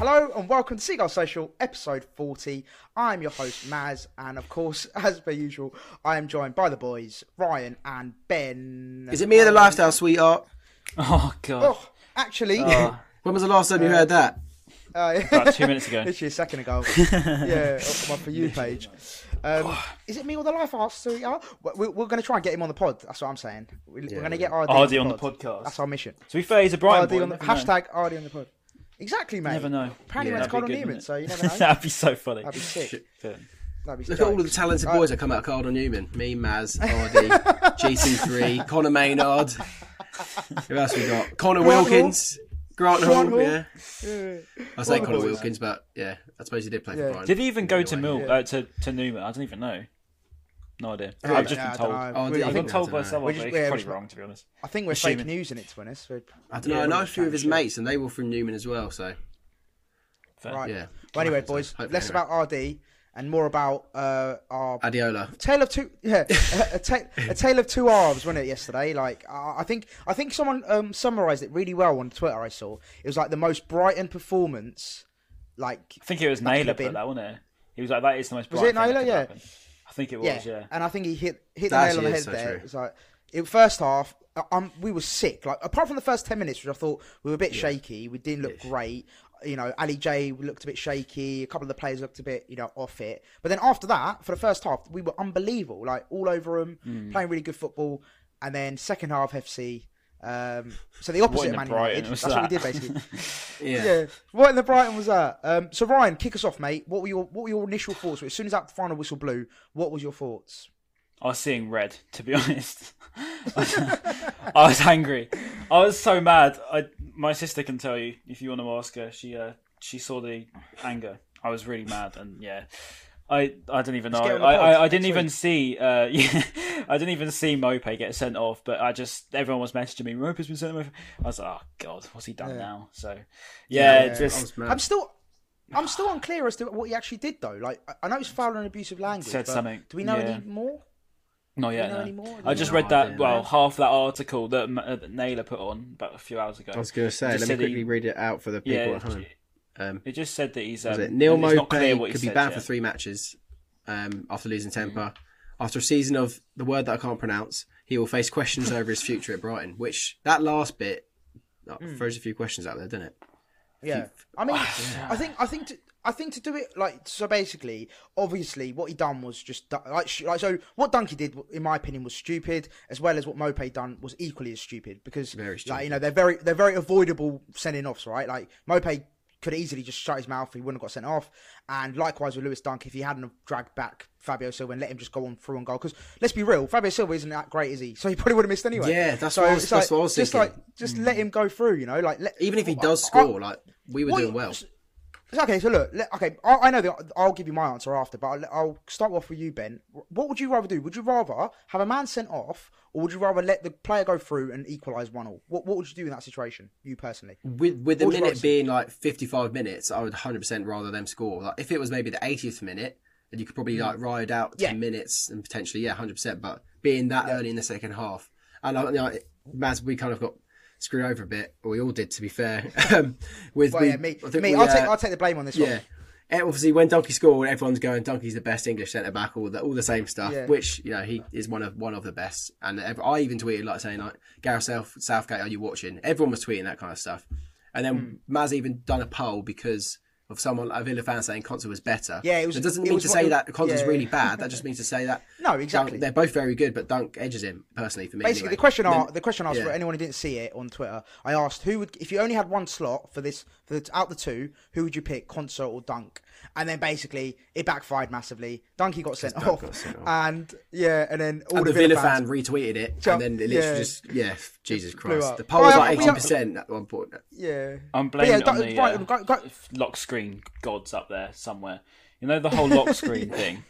Hello and welcome to Seagulls Social, episode 40. I'm your host, Maz, and of course, as per usual, I am joined by the boys, Ryan and Ben. Is it me or the lifestyle, sweetheart? Oh god. Oh, actually, When was the last time you heard that? uh, About two minutes ago. literally a second ago. yeah, on my For You page. Um, is it me or the lifestyle, sweetheart? We're, we're going to try and get him on the pod. That's what I'm saying. We're, we're going to get RD, RD on the podcast. That's our mission. To be fair, he's a Brighton RD boy. on the, never know. hashtag RD on the pod. Exactly, mate. Never know. Apparently, Yeah, went to that'd Cardinal Newman, wouldn't so you never know. That'd be so funny. That'd be sick. Yeah. That'd be Look at all of the talented boys that come out of Cardinal Newman. Me, Maz, RD, GT3, Conor Maynard. Who else we got? Connor Grant Wilkins. Grant Hall, Grant Hall. yeah. I say the Connor. Wilkins, but yeah, I suppose he did play Yeah. for Brighton. Did he even go to Anyway, Mill uh, to to Newman? I don't even know. No idea. Yeah, I've just yeah, been I told. don't. Oh, I he? I've think been told by don't know. someone, We but just- it's yeah, probably wrong to be honest. I think we're fake news in it, to be honest. We're- I don't know. I know a few of his mates, and they were from Newman as well. So Fair. Right. yeah. Well, anyway, So, boys, hopefully less anyway. about RD and more about uh, our Adiola. tale of two. Yeah, a, a, ta- a tale of two halves, wasn't it? Yesterday, like I I think I think someone um, summarised it really well on Twitter. I saw it was like the most Brighton performance. Like I think it was Naylor have put that, wasn't it? He was like, "That is the most." Was it Naylor? Yeah. happen." I think it was. yeah, Yeah. and I think he hit hit the That nail on the head so there. true. It was like it first half. Um, we were sick. Like apart from the first ten minutes, which I thought we were a bit shaky. We didn't look great. You know, Ali J looked a bit shaky. A couple of the players looked a bit, you know, off it. But then after that, for the first half, we were unbelievable. Like all over them, Hmm. playing really good football. And then second half, FC. Um, so the opposite of Man the United. was That's what we that? did basically. Yeah. yeah. What in the Brighton was that? Um, so Ryan, kick us off, mate. What were your what were your initial thoughts? As soon as that final whistle blew, what was your thoughts? I was seeing red, to be honest. I was angry. I was so mad. I my sister can tell you if you want to ask her. She uh she saw the anger. I was really mad, and yeah. I, I don't even know. get on the I, I, I didn't even week. see. Uh, yeah, I didn't even see Mope get sent off. But I just everyone was messaging me. Mope's been sent off. I was like, oh god, what's he done now? So yeah, Yeah, just I was mad. I'm still, I'm still unclear as to what he actually did though. Like, I- I know it's foul and abusive language. Said but something, Do we know yeah. any more? Not yet. no. any I just know? read that. idea. Well, half that article that, uh, that Naylor put on about a few hours ago. I was going to say, let me quickly he- read it out for the people Yeah, at home. Um, it just said that he's. Um, it Neal and it's not clear what he could be said banned yet. for three matches um, after losing temper. After a season of the word that I can't pronounce, he will face questions over his future at Brighton. Which that last bit uh, Hmm. throws a few questions out there, doesn't it? Yeah. I mean, I think, I think, to, I think to do it like so. Basically, obviously, what he done was just like, like so. What Dunkey did, in my opinion, was stupid, as well as what Mope done was equally as stupid because, Very like, you know, they're very, they're very avoidable sending offs, right? Like Mope could easily just shut his mouth; he wouldn't have got sent off. And likewise with Lewis Dunk, if he hadn't have dragged back Fabio Silva and let him just go on through and goal, because let's be real, Fabio Silva isn't that great, is he? So he probably would have missed anyway. Yeah, that's so what I was- that's like, what I was just thinking. like just let mm. him go through, you know, like let, Even if he does I- score, like we were What- doing well. Okay, so look, let, okay, I, I know that I'll give you my answer after, but I'll, I'll start off with you, Ben. What would you rather do? Would you rather have a man sent off, or would you rather let the player go through and equalise one all? What What would you do in that situation, you personally? With with the minute being like 55 minutes, I would 100% rather them score. Like if it was maybe the 80th minute and you could probably mm. like ride out Yeah. ten minutes and potentially yeah, hundred percent. But being that early in the second half, and I, you know, Maz, we kind of got screwed over a bit, or we all did, to be fair. um, with Well, we- yeah, me, me we, I'll take uh, I'll take the blame on this yeah. one. And obviously, when Donkey scored, everyone's going, "Donkey's the best English centre back," all the all the same stuff. Yeah. Which you know he is one of one of the best. And I even tweeted like saying like, "Gareth South, Southgate, are you watching?" Everyone was tweeting that kind of stuff. And then Hmm. Maz even done a poll because of someone like a Villa fan saying Konsa was better. Yeah, it was- It doesn't mean was to say it- that Konsa's yeah. really bad. That just means to say that No, exactly. Dunk- they're both very good, but Dunk edges him personally for me. Basically, anyway. the question then- the question asked for anyone who didn't see it on Twitter, I asked who would if you only had one slot for this for the, out the two, who would you pick, Konsa or Dunk? And then basically it backfired massively. Donkey got sent, off, got sent off. and yeah, and then all And the, the Villa fans, fan retweeted it, Jump- and then it literally yeah. just yeah, Jesus Christ. The poll was like we- eighty percent at one point. yeah, I'm blaming yeah, it on go- the right, uh, go- go- lock screen gods up there somewhere. You know the whole lock screen thing.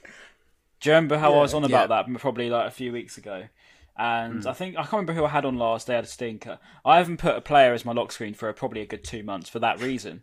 Do you remember how I was on about Yeah. that probably like a few weeks ago? And Hmm. I think I can't remember who I had on last. They had a stinker. I haven't put a player as my lock screen for probably a good two months for that reason.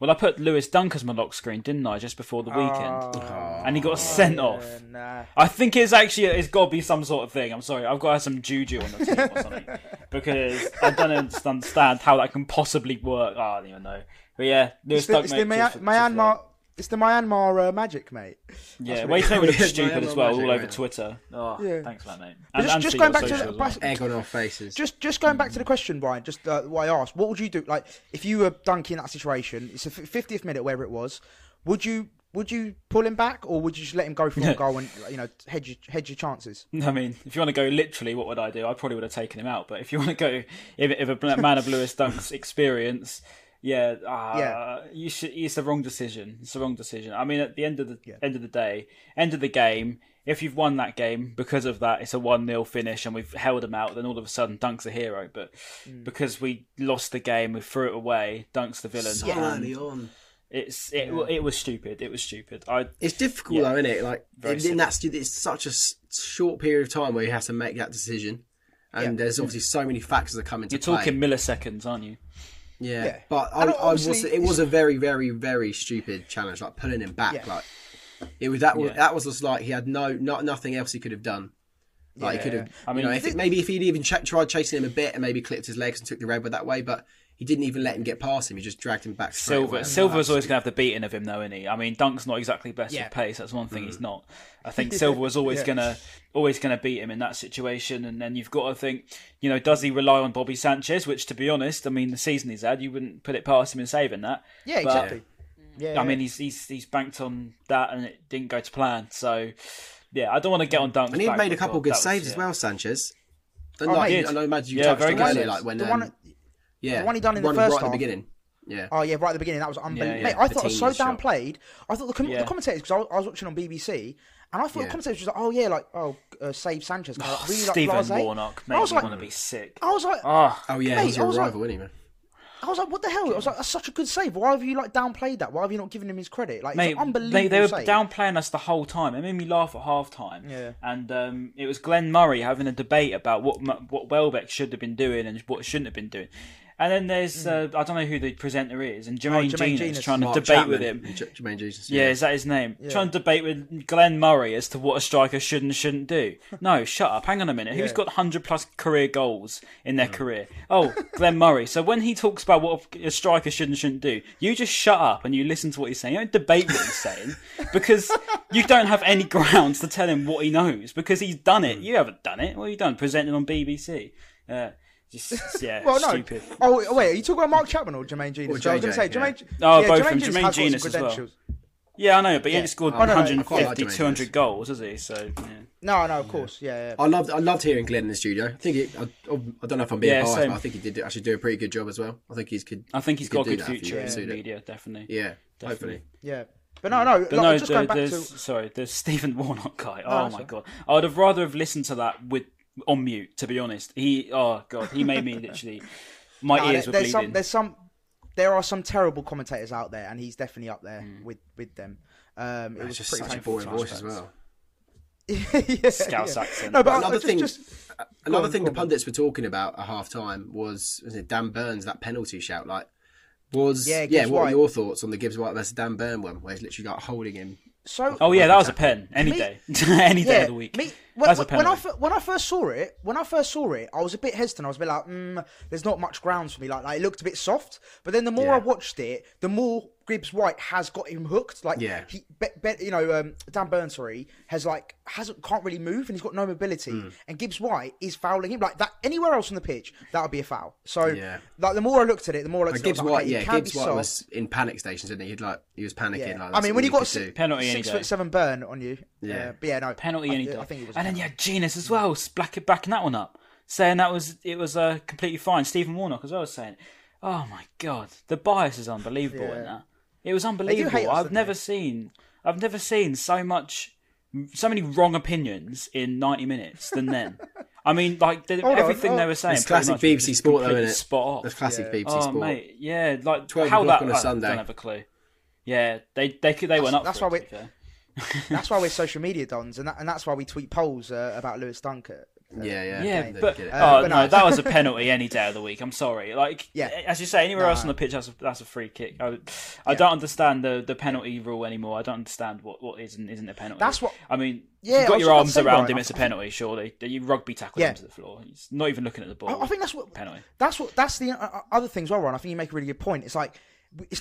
Well, I put Lewis Dunk as my lock screen, didn't I, just before the weekend? Oh. and he got sent off. Oh, yeah, nah. I think it's actually it's got to be some sort of thing. I'm sorry, I've got to have some juju on the team or something because I don't understand how that can possibly work. Oh, I don't even know. But yeah, Lewis It's the, Dunk. it's the mate, Mya- just- just Myanmar. It's the Myanmar uh, magic, mate. Yeah, wait till we look Yeah, stupid Myanmar as well, magic, all over right. Twitter. Oh, Yeah. thanks for that, mate. But And, just, and just going back to the, well. Egg on our faces. just just going back to the question, Brian. Just uh, what I asked, what would you do? Like, if you were Dunky in that situation, it's a fiftieth minute, wherever it was. Would you would you pull him back, or would you just let him go for a goal and you know hedge your, hedge your chances? I mean, if you want to go literally, what would I do? I probably would have taken him out. But if you want to go, if, if a man of Lewis Dunk's experience, yeah, uh, Yeah. you should. It's the wrong decision. It's the wrong decision. I mean, at the end of the end of the day, end of the game. If you've won that game because of that, it's a one 0 finish, and we've held them out. Then all of a sudden, Dunk's a hero. But Mm. because we lost the game, we threw it away. Dunk's the villain. so early on. It's it, it was stupid. It was stupid. I It's difficult Yeah. though, isn't it? Like in, that it's such a s- short period of time where you have to make that decision, and there's obviously so many factors that come into you're play. talking milliseconds, aren't you? Yeah, Yeah. but I, I was it was a very very very stupid challenge, like pulling him back. Yeah. Like it was that was Yeah. that was just like he had no not nothing else he could have done. Like he could have, I I mean, mean, you know, if it, maybe if he'd even ch- tried chasing him a bit and maybe clipped his legs and took the red that way, but he didn't even let him get past him. He just dragged him back. Silva away. Silva's always going to have the beating of him, though, isn't he? I mean, Dunk's not exactly best Yeah. of pace. That's one thing Mm. he's not. I think Silva was always Yeah. going to always going to beat him in that situation. And then you've got to think, you know, does he rely on Bobby Sanchez? Which, to be honest, I mean, the season he's had, you wouldn't put it past him in saving that. Yeah, But, exactly. Yeah, I mean, he's he's he's banked on that, and it didn't go to plan. So, yeah, I don't want to get on Dunk's And he back made a because couple good that was- saves as well, Sanchez. And Oh, like, mate. I know, imagine you Yeah, touched very on good earlier, like when the um, one, yeah, the one he done in the one first right at the beginning. Yeah, Oh yeah, right at the beginning. That was unbelievable. yeah. Mate, I The thought it was so team shot. downplayed. I thought the, com- Yeah. the commentators because I, was- I was watching on BBC and I thought Yeah. the commentators was like, oh yeah, like oh uh, save Sanchez, kind of, like, really Stephen like blasé. Warnock I was like, want to be sick. I was like, Oh, Oh yeah, Mate, he's I your was like- rival, isn't he, man? I was like, what the hell? I was like, that's such a good save. Why have you like downplayed that? Why have you not given him his credit? Like, Mate, it's an unbelievable they, they were save. downplaying us the whole time. It made me laugh at half time. Yeah. And um, it was Glenn Murray having a debate about what what Welbeck should have been doing and what shouldn't have been doing. And then there's uh, I don't know who the presenter is, and Jermaine, Mm. Oh, Jermaine Jenas Jenas. trying to Mark debate Chapman, with him. J- Jermaine Jesus. Yeah, is that his name? Trying to debate with Glenn Murray as to what a striker should and shouldn't do. No, shut up. Hang on a minute. Who's got 100 plus career goals in their career? Oh, Glenn Murray. So when he talks about what a striker should and shouldn't do, you just shut up and you listen to what he's saying. You don't debate what he's saying because you don't have any grounds to tell him what he knows because he's done it. You haven't done it. What have you done? Presenting on BBC. Uh, just, yeah, Well, no. stupid. Oh wait, are you talking about Mark Chapman or Jermaine Jenas? Or 'Cause I was going to say JJ, yeah. Jermaine. Oh, yeah, both Jermaine of them. Jenas Jermaine has got Genius as well. Yeah, I know, but he Yeah. only scored Oh, no, no, I quite 150, like 200 goals, has he? So, yeah. No, no, of course, yeah, yeah. I loved I loved hearing Glenn in the studio. I think it, I, I don't know if I'm being Yeah, biased, same. but I think he did actually do a pretty good job as well. I think he's could. I think he's he got a good do that future he in pursued it. media, definitely. Yeah, Definitely. hopefully. Yeah. But no, no, But like, no, just there- going back to sorry, there's Stephen Warnock guy. No, oh my all god, I would have rather have listened to that with on mute. To be honest, he oh god, he made me literally my No, ears there- were there's some, bleeding. there's some, there are some terrible commentators out there, and he's definitely up there Hmm. with with them. Um, it was just pretty such a boring voice as well. yeah, Scouse yeah. accent. No, but I- Another just, thing- just Another on, thing the on, pundits were talking about at half time was, was it Dan Burns that penalty shout like was Yeah, yeah, what White. are your thoughts on the Gibbs White versus Dan Burn one where he's literally like holding him So Oh yeah, that was a pen. Any Me- day, any day of the week. Me, when, That's a when, when I when I first saw it, when I first saw it, I was a bit hesitant. I was a bit like, mm, "There's not much grounds for me." Like, like, it looked a bit soft. But then the more Yeah. I watched it, the more Gibbs White has got him hooked. Like, Yeah. he, be, be, you know, um, Dan Burn, sorry, has like hasn't can't really move and he's got no mobility. Hmm. And Gibbs White is fouling him like that. Anywhere else on the pitch, that would be a foul. So, Yeah. like, the more I looked at it, the more I But looked at it, Gibbs I was like, White, okay, yeah, Gibbs White soft. was in panic stations, didn't he? He'd like he was panicking. Yeah. Like, I mean, when you got could si- do. Penalty any six day. foot seven burn on you, Yeah. yeah, but yeah, no penalty I, any day. I think it was. And then you had Jenas as well, black backing that one up, saying that was it was uh, completely fine. Stephen Warnock as well was saying, "Oh my god, the bias is unbelievable in that. It was unbelievable. us, I've never they? seen, I've never seen so much, so many wrong opinions in ninety minutes than then. I mean, like the, Hold everything oh. they were saying. It's classic much BBC Sport, though, completely isn't it? Spot on. That's classic BBC Oh Sport. mate, yeah, like 12 how o'clock that on a I Sunday. don't have a clue. Yeah, they they could they went up. that's for why it, we- to be fair. That's why we're social media dons, and that, and that's why we tweet polls uh, about Lewis Dunk. at- Yeah, yeah, Yeah, they but. Uh, oh but no, no. that was a penalty any day of the week. I'm sorry. Like, Yeah. as you say, anywhere else on the pitch, that's a, that's a free kick. I, I don't understand the, the penalty rule anymore. I don't understand what, what is and isn't a penalty. That's what- I mean. Yeah, you've got your arms around Brian, him. It's a penalty, surely. You rugby tackle Yeah. him to the floor. He's not even looking at the ball. I, I think that's what penalty. That's what that's the uh, other things. Well, Ron, I think you make a really good point. It's like it's,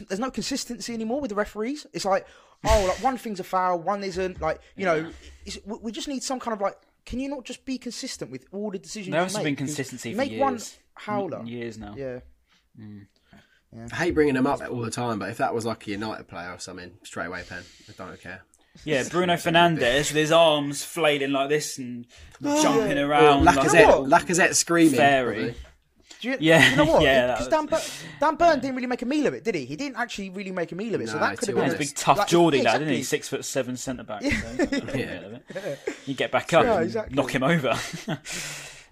there's no consistency anymore with the referees. It's like oh, like one thing's a foul, one isn't. Like you know, it's, we we just need some kind of like. Can you not just be consistent with all the decisions? There you has make? been 'Cause consistency you for make years. one howler. Mm, Years now. Yeah, I hate bringing them up all the time, but if that was like a United player or something, straight away pen. I don't care. Yeah, Bruno Fernandes with his arms flailing like this and Oh, jumping Or around. like- Lacazette, what? Lacazette screaming. Fairy. probably. Do you, Yeah, you know what? yeah, Because Dan, Bur- Dan Burn didn't really make a meal of it, did he? He didn't actually really make a meal of it. so that could have been He's honest. a big tough like, Geordie yeah, lad, isn't he? Six foot seven centre back. So Yeah. You get back up Yeah, and exactly. knock him over.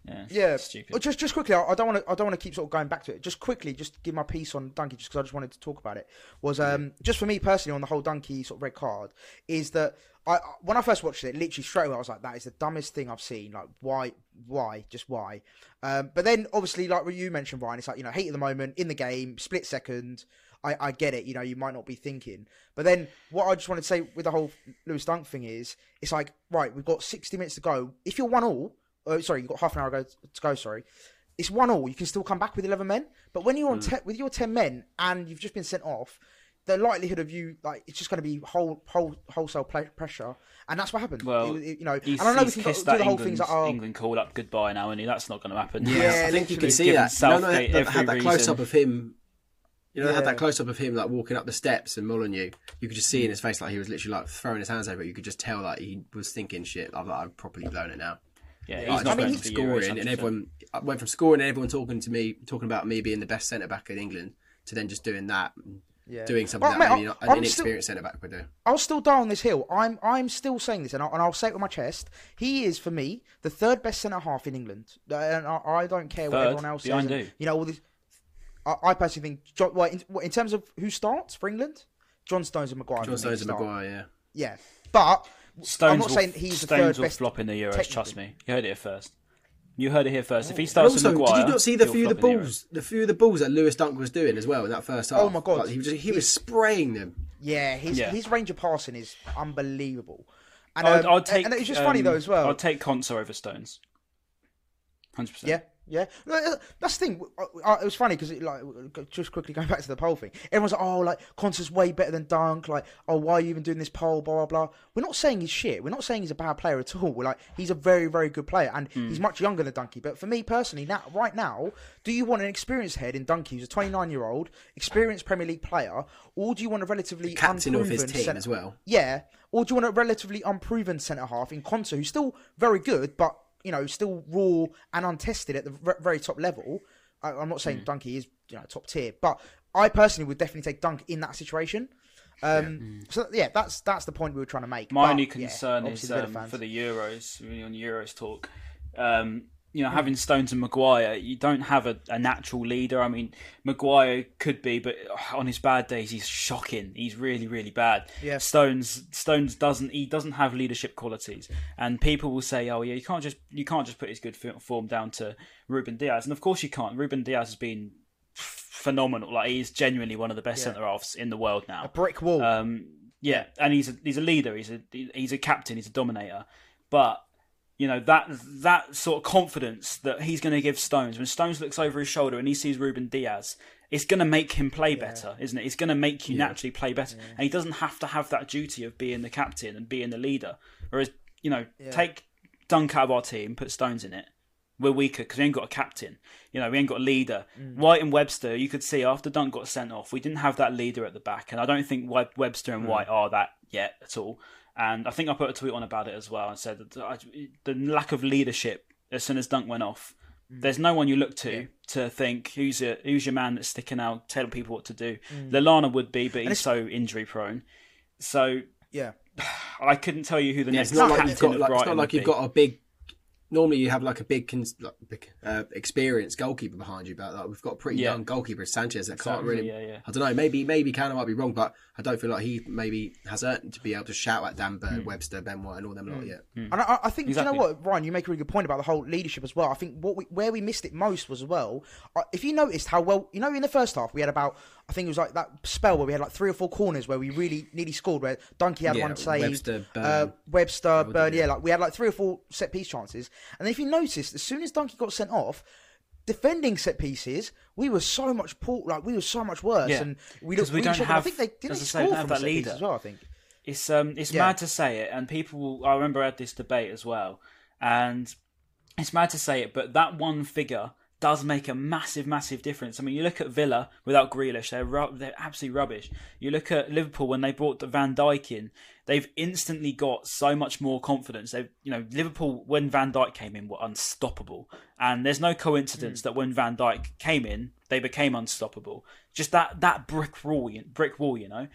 yeah, Yeah, stupid. Well, just just quickly, I I don't want to I don't want to keep sort of going back to it. Just quickly, just give my piece on Donkey, just because I just wanted to talk about it. Was um just for me personally on the whole Donkey sort of red card is that I when I first watched it, literally straight away I was like, that is the dumbest thing I've seen. Like, why, why, just why? Um, but then obviously, like what you mentioned, Ryan, it's like you know, heat of the moment in the game, split second. I, I get it, you know, you might not be thinking. But then what I just wanted to say with the whole Lewis Dunk thing is, it's like, right, we've got 60 minutes to go. If you're one all, uh, sorry, you've got half an hour ago to go, sorry. It's one all. You can still come back with 11 men. But when you're on te- with your 10 men and you've just been sent off, the likelihood of you, like, it's just going to be whole, whole, wholesale play- pressure. And that's what happened. Well, It- it- you know, he's, and I know we can go, do kissed the that whole England, things that are. England call up goodbye now, and that's not going to happen. Yeah, I think you can see Given that. No, no, Southgate they every had that close up of him. You know, they had that close up of him like walking up the steps and Molyneux. You could just see in his face like he was literally like throwing his hands over. it. You could just tell like he was thinking, "Shit, I've, I've properly blown it now." Yeah, Like, he's I not mean, he's scoring, and everyone I went from scoring and everyone talking to me, talking about me being the best centre back in England, to then just doing that, and Yeah. doing something Well, that mate, really not, I- an I'm inexperienced centre back would do. I'll still die on this hill. I'm I'm still saying this, and, I, and I'll say it with my chest. He is for me the third best centre half in England, Uh, and I, I don't care what everyone else says. and. You know all this. I, I personally think, John, well, in, in terms of who starts for England, John Stones and Maguire. John Stones and start. Maguire, yeah. Yeah, but Stones I'm not will, saying he's the third will best. flop in the Euros. Trust me, you heard it here first. You heard it here first. If he And starts also, with Maguire, did you not see the few of the balls, the few of the balls that Lewis Dunk was doing as well in that first half? Oh my God. Like, he was just, he was spraying them. Yeah, his Yeah. his range of passing is unbelievable. And, I'd, um, I'd take. and it's just funny um, though as well. I'll take Konsa over Stones. Hundred percent. Yeah, yeah. Uh, That's the thing. uh, uh, It was funny because, like, just quickly going back to the poll thing. Everyone's like, "Oh, like Konsa's way better than Dunk." Like, "Oh, why are you even doing this poll?" Blah blah blah. We're not saying he's shit. We're not saying he's a bad player at all. We're like, he's a very very good player, and Hmm. he's much younger than Dunky. But for me personally, now right now, do you want an experienced head in Dunky, who's a 29 year old, experienced Premier League player, or do you want a relatively Captain of his team centre- as well. yeah, or do you want a relatively unproven centre half in Konsa, who's still very good, but you know still raw and untested at the very top level? I, I'm not Hmm. saying Dunky is you know top tier, but I personally would definitely take Dunk in that situation. Um, So yeah, that's that's the point we were trying to make. My But, only concern obviously is um, for the Euros, really on Euros talk. Um, you know, having Stones and Maguire, you don't have a, a natural leader. I mean, Maguire could be, but on his bad days, he's shocking. He's really, really bad. Yeah. Stones, Stones doesn't. He doesn't have leadership qualities, and people will say, "Oh, yeah, you can't just you can't just put his good form down to Ruben Dias." And of course, you can't. Ruben Dias has been phenomenal. Like he's genuinely one of the best Yeah. centre halves in the world now a brick wall. um, Yeah, and he's a he's a leader. He's a he's a captain. He's a dominator. But you know that that sort of confidence that he's going to give Stones when Stones looks over his shoulder and he sees Ruben Dias, it's going to make him play better, isn't it? It's going to make you naturally play better, and he doesn't have to have that duty of being the captain and being the leader. Whereas you know, take Dunk out of our team, put Stones in it. We're weaker because we ain't got a captain. You know, we ain't got a leader. Mm. White and Webster, you could see after Dunk got sent off, we didn't have that leader at the back, and I don't think Webster and mm. White are that yet at all. And I think I put a tweet on about it as well and said that I- the lack of leadership as soon as Dunk went off. Mm. There's no one you look to to think who's your who's your man that's sticking out, telling people what to do. Mm. Lallana would be, but he's so injury prone. So Yeah. I couldn't tell you who the Yeah, next it's not like you've got of like, it's not like you've be. got a big. Normally, you have like a big, cons- like, big uh, experienced goalkeeper behind you, but like, we've got a pretty Yeah. young goalkeeper, Sanchez, that can't really. yeah, yeah. I don't know. Maybe maybe Cannon might be wrong, but I don't feel like he maybe has earned to be able to shout at Dan Hmm. Burn, Webster, Ben White, and all them lot yet. And I, I think, Exactly. do you know what, Ryan? You make a really good point about the whole leadership as well. I think what we, where we missed it most was as well. Uh, if you noticed how well, you know, in the first half we had about, I think it was like that spell where we had like three or four corners where we really nearly scored. Where Donkey had Yeah, one saved, Webster, Burn. uh, Webster, Burn, yeah. like we had like three or four set piece chances. And if you noticed, as soon as Donkey got sent off. Defending set pieces, we were so much poor, like we were so much worse, Yeah, and we looked. we really don't. I have- think they didn't I say, score from that leader. as well. I think. It's um it's Yeah. mad to say it, and people. I remember I had this debate as well, and it's mad to say it, but that one figure does make a massive, massive difference. I mean, you look at Villa without Grealish; they're ru- they're absolutely rubbish. You look at Liverpool when they brought the Van Dijk in; they've instantly got so much more confidence. They, you know, Liverpool when Van Dijk came in were unstoppable, and there's no coincidence hmm. that when Van Dijk came in, they became unstoppable. Just that that brick wall, you- brick wall, you know.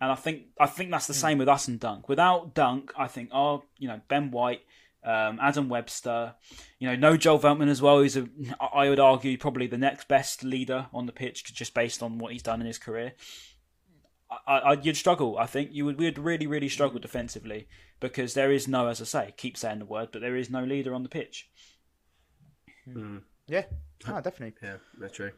And I think I think that's the hmm. same with us and Dunk. Without Dunk, I think oh, you know Ben White, um, Adam Webster, you know no Joel Veltman as well. He's a I would argue probably the next best leader on the pitch just based on what he's done in his career. I, I, you'd struggle. I think you would. We'd really, really struggle defensively because there is no, as I say, keep saying the word, but there is no leader on the pitch. Yeah, no, definitely. Yeah, that's true.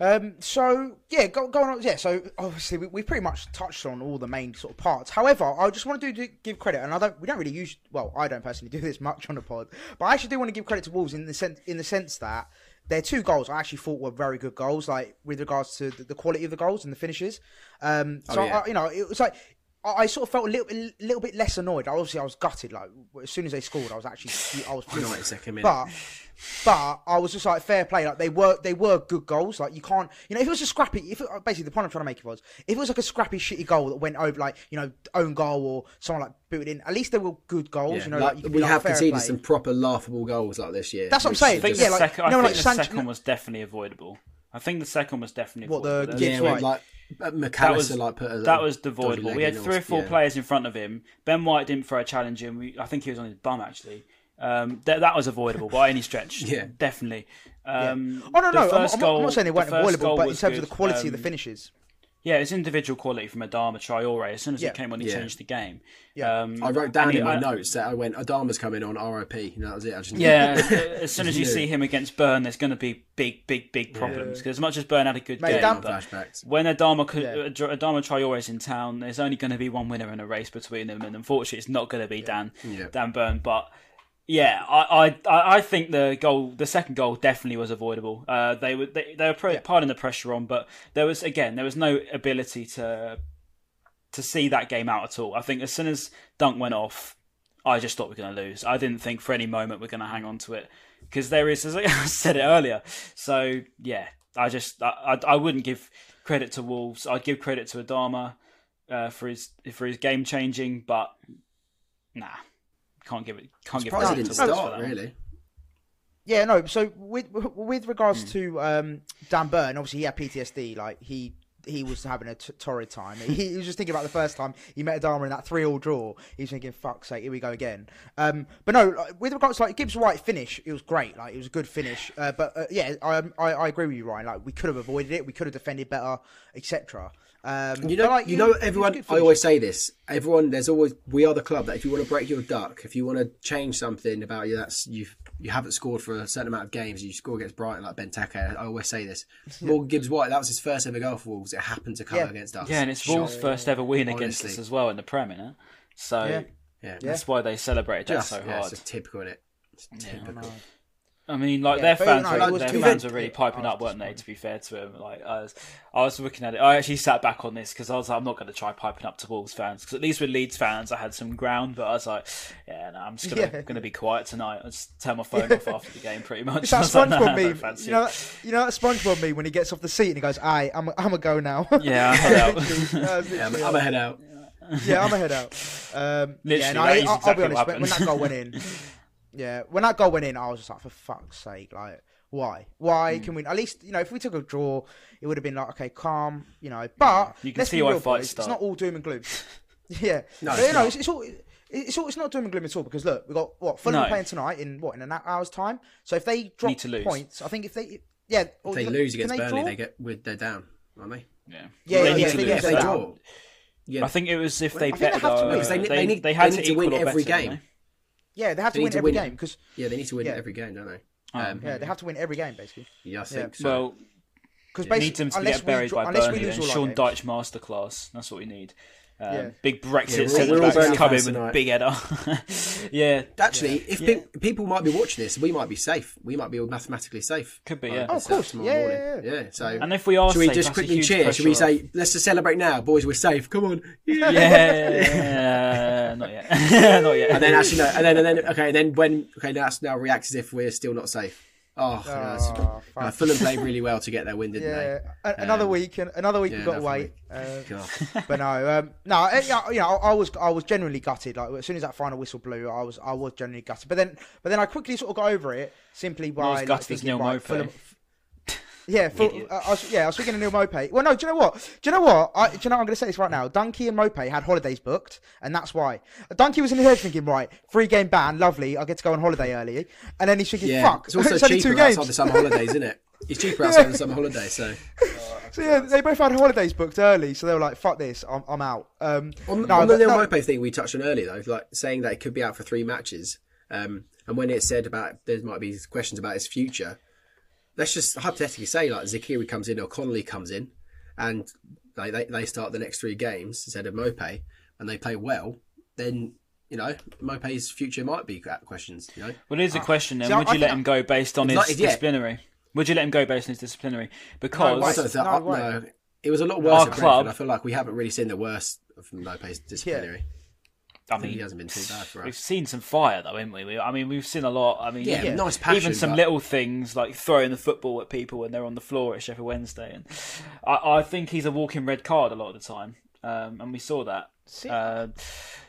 Um, so yeah, go, going on. Yeah, so obviously we, we pretty much touched on all the main sort of parts. However, I just want to do to give credit, and I don't. We don't really use. Well, I don't personally do this much on the pod, but I actually do want to give credit to Wolves in the sense in the sense that their two goals I actually thought were very good goals, like with regards to the, the quality of the goals and the finishes. Um, so yeah. I, you know, it was like. I I sort of felt a little, a little bit less annoyed. Obviously, I was gutted. Like as soon as they scored, I was actually, I was furious. 92nd minute. But but I was just like fair play. Like they were they were good goals. Like you can't you know if it was a scrappy if it, uh, basically the point I'm trying to make it was if it was like a scrappy shitty goal that went over like you know own goal or someone like booted in. At least they were good goals. Yeah, you know like, like, you we like, have fair conceded play. some proper laughable goals like this year. That's what I'm which saying. I think is the Yeah, like- second, you know, I like think the Sanch- second was definitely avoidable. I think the second was definitely What, the avoidable. Yeah, White? when, like uh, that Mac Allister was like put a, that was dodgy avoidable. We had in or- three or four yeah. players in front of him. Ben White didn't throw a challenge in. We, I think he was on his bum actually. Um, that that was avoidable by any stretch. Yeah. definitely. Um, Oh no no, I'm, first I'm, not, I'm not saying they the weren't avoidable, but in was terms of the quality of the Um, finishes. Yeah, it's individual quality from Adama Traore. As soon as Yeah. he came on, he Yeah. changed the game. Yeah. Um, I wrote down in he- my I- notes that I went Adama's coming on RIP. And that was it. I just Yeah, as soon as you see him against Burn, there's going to be big, big, big problems. Because as much as Burn had a good Mate, game, but flashbacks. when Adama could, Yeah. uh, Adama Traore's in town, there's only going to be one winner in a race between them, and unfortunately, it's not going to be Dan Yeah. Dan Burn. But yeah, I, I I think the goal, the second goal, definitely was avoidable. Uh, they were they, they were pre- putting the pressure on, but there was again there was no ability to to see that game out at all. I think as soon as Dunk went off, I just thought we are going to lose. I didn't think for any moment we're going to hang on to it because there is, as I said it earlier. So yeah, I just I, I, I wouldn't give credit to Wolves. I'd give credit to Adama uh, for his for his game changing, but nah, can't give it can't give Surprised he credit didn't to for start that really. Yeah, no. So with with regards Hmm. to um, Dan Burn, obviously he had PTSD. Like he he was having a t- torrid time. He, he was just thinking about the first time he met Adama in that three all draw. He was thinking, "Fuck's sake, here we go again." Um, but no, like, with regards to like Gibbs White finish, it was great. Like it was a good finish. Uh, but uh, yeah, I, I I agree with you, Ryan. Like we could have avoided it. We could have defended better, etc. Um, You know, like, you it know, was- it was a everyone. I always say this. Everyone, there's always we are the club that if you want to break your duck, if you want to change something about you, that's you've you haven't scored for a certain amount of games, you score against Brighton like Benteke. I always say this. Morgan Gibbs White, that was his first ever goal for Wolves. It happened to come Yeah. against us. Yeah, and it's Shot. Wolves' first ever win against us as well in the Prem, innit? So Yeah. Yeah, that's why they celebrated that just so yeah, hard. it's just typical in it. Typical. I mean, like Yeah, their fans, no, were, their fans were really piping up, weren't they? To be fair to them, like I was, I was looking at it. I actually sat back on this because I was like, I'm not going to try piping up to Wolves fans because at least with Leeds fans, I had some ground. But I was like, yeah, no, I'm just gonna Yeah. gonna be quiet tonight. I just turn my phone off after the game, pretty much. It's that I was like, nah, SpongeBob don't meme. fancy You know, that, you know that SpongeBob meme when he gets off the seat and he goes, "Aye, I'm, I'm a go now." Yeah, I head out. Literally, uh, Yeah, I'm, I'm a head out. yeah, I'm a head out. Um, yeah, Literally, no, that I, is I'll, exactly I'll be honest. When, when that goal went in, yeah, when that goal went in, I was just like, for fuck's sake, like, why? Why Hmm. can we? At least, you know, if we took a draw, it would have been like, okay, calm, you know. But You can let's see why real, fights start. It's not all doom and gloom. yeah, No, but, it's you know, it's, it's all. It's all, it's not doom and gloom at all because look, we got what Fulham No. playing tonight in what in an hour's time. So if they drop to lose. points, I think if they yeah, or If they lose can against Burnley, draw? they get with they're down, aren't they? Yeah, Yeah, They yeah, need yeah, to they lose. get if they draw, yeah, I think it was if they I they bet. have to win. uh, Because they- they, they need- they had they to need to win equal every better, game. Didn't yeah, they have to They need win to every win- game because yeah, they need to win Yeah. every game, don't they? Oh. Um, yeah, they have to win every game basically. yeah, I think they? so. Well, Because It basically, needs them to unless get we buried draw- by unless we Burnley. lose Then. all Sean. Dyche masterclass. That's what we need. Um, Yeah. Big Yeah, Brexit we're all- we're all backs come in fans with a tonight. big header. yeah, Actually, if pe- people might be watching this, we might be safe. We might be all mathematically safe. Could be, yeah. Oh, of course. tomorrow Yeah, yeah, yeah. So, and if we are, should we safe, just quickly cheer? Should we pressure off. say, let's just celebrate now, boys? We're safe. Come on. Yeah. Yeah, not yet. not yet. And then actually no, and then and then okay, And then when okay, that's now reacts as if we're still not safe. Oh, yeah, Oh, uh, Fulham played really well to get their win, didn't Yeah, they? a- another Um, week, and another week yeah, we've got to wait. Uh, but no, um, no, you know, I, I was, I was genuinely gutted. Like as soon as that final whistle blew, I was, I was genuinely gutted. But then, but then I quickly sort of got over it simply by like, thinking, right, Fulham- Yeah, Idiot. uh, I was, yeah, I was speaking to Neal Maupay. Well, no, do you know what? Do you know what? I, do you know what I'm going to say this right now? Dunkey and Maupay had holidays booked, and that's why. Dunkey was in his head thinking, right, three game ban, lovely, I get to go on holiday early, and then he's thinking, Yeah, fuck, it's also two cheaper games. outside the summer holidays, isn't it? It's cheaper outside the summer holidays. So So yeah, they both had holidays booked early, so they were like, "Fuck this, I'm, I'm out." Um, on, no, on the Neal no- Mope thing we touched on earlier, though, like saying that it could be out for three matches, um, and when it said about there might be questions about his future, let's just hypothetically say like Zeqiri comes in or Connolly comes in, and they, they they start the next three games instead of Mope, and they play well, then you know Mope's future might be at questions. You know, Well, here's a question then: see, Would I you let think- him go based on his not- yeah. disciplinary? Would you let him go based on his disciplinary? Because wait. I don't no I- no, it was a lot worse Our at club- I feel like we haven't really seen the worst of Mope's disciplinary. I I mean, he hasn't been too bad for us. We've seen some fire though, haven't we? we? I mean, we've seen a lot. I mean, Yeah, even, nice passion, even some but- little things like throwing the football at people when they're on the floor at Sheffield Wednesday, and I, I think he's a walking red card a lot of the time, um, and we saw that. See- Uh,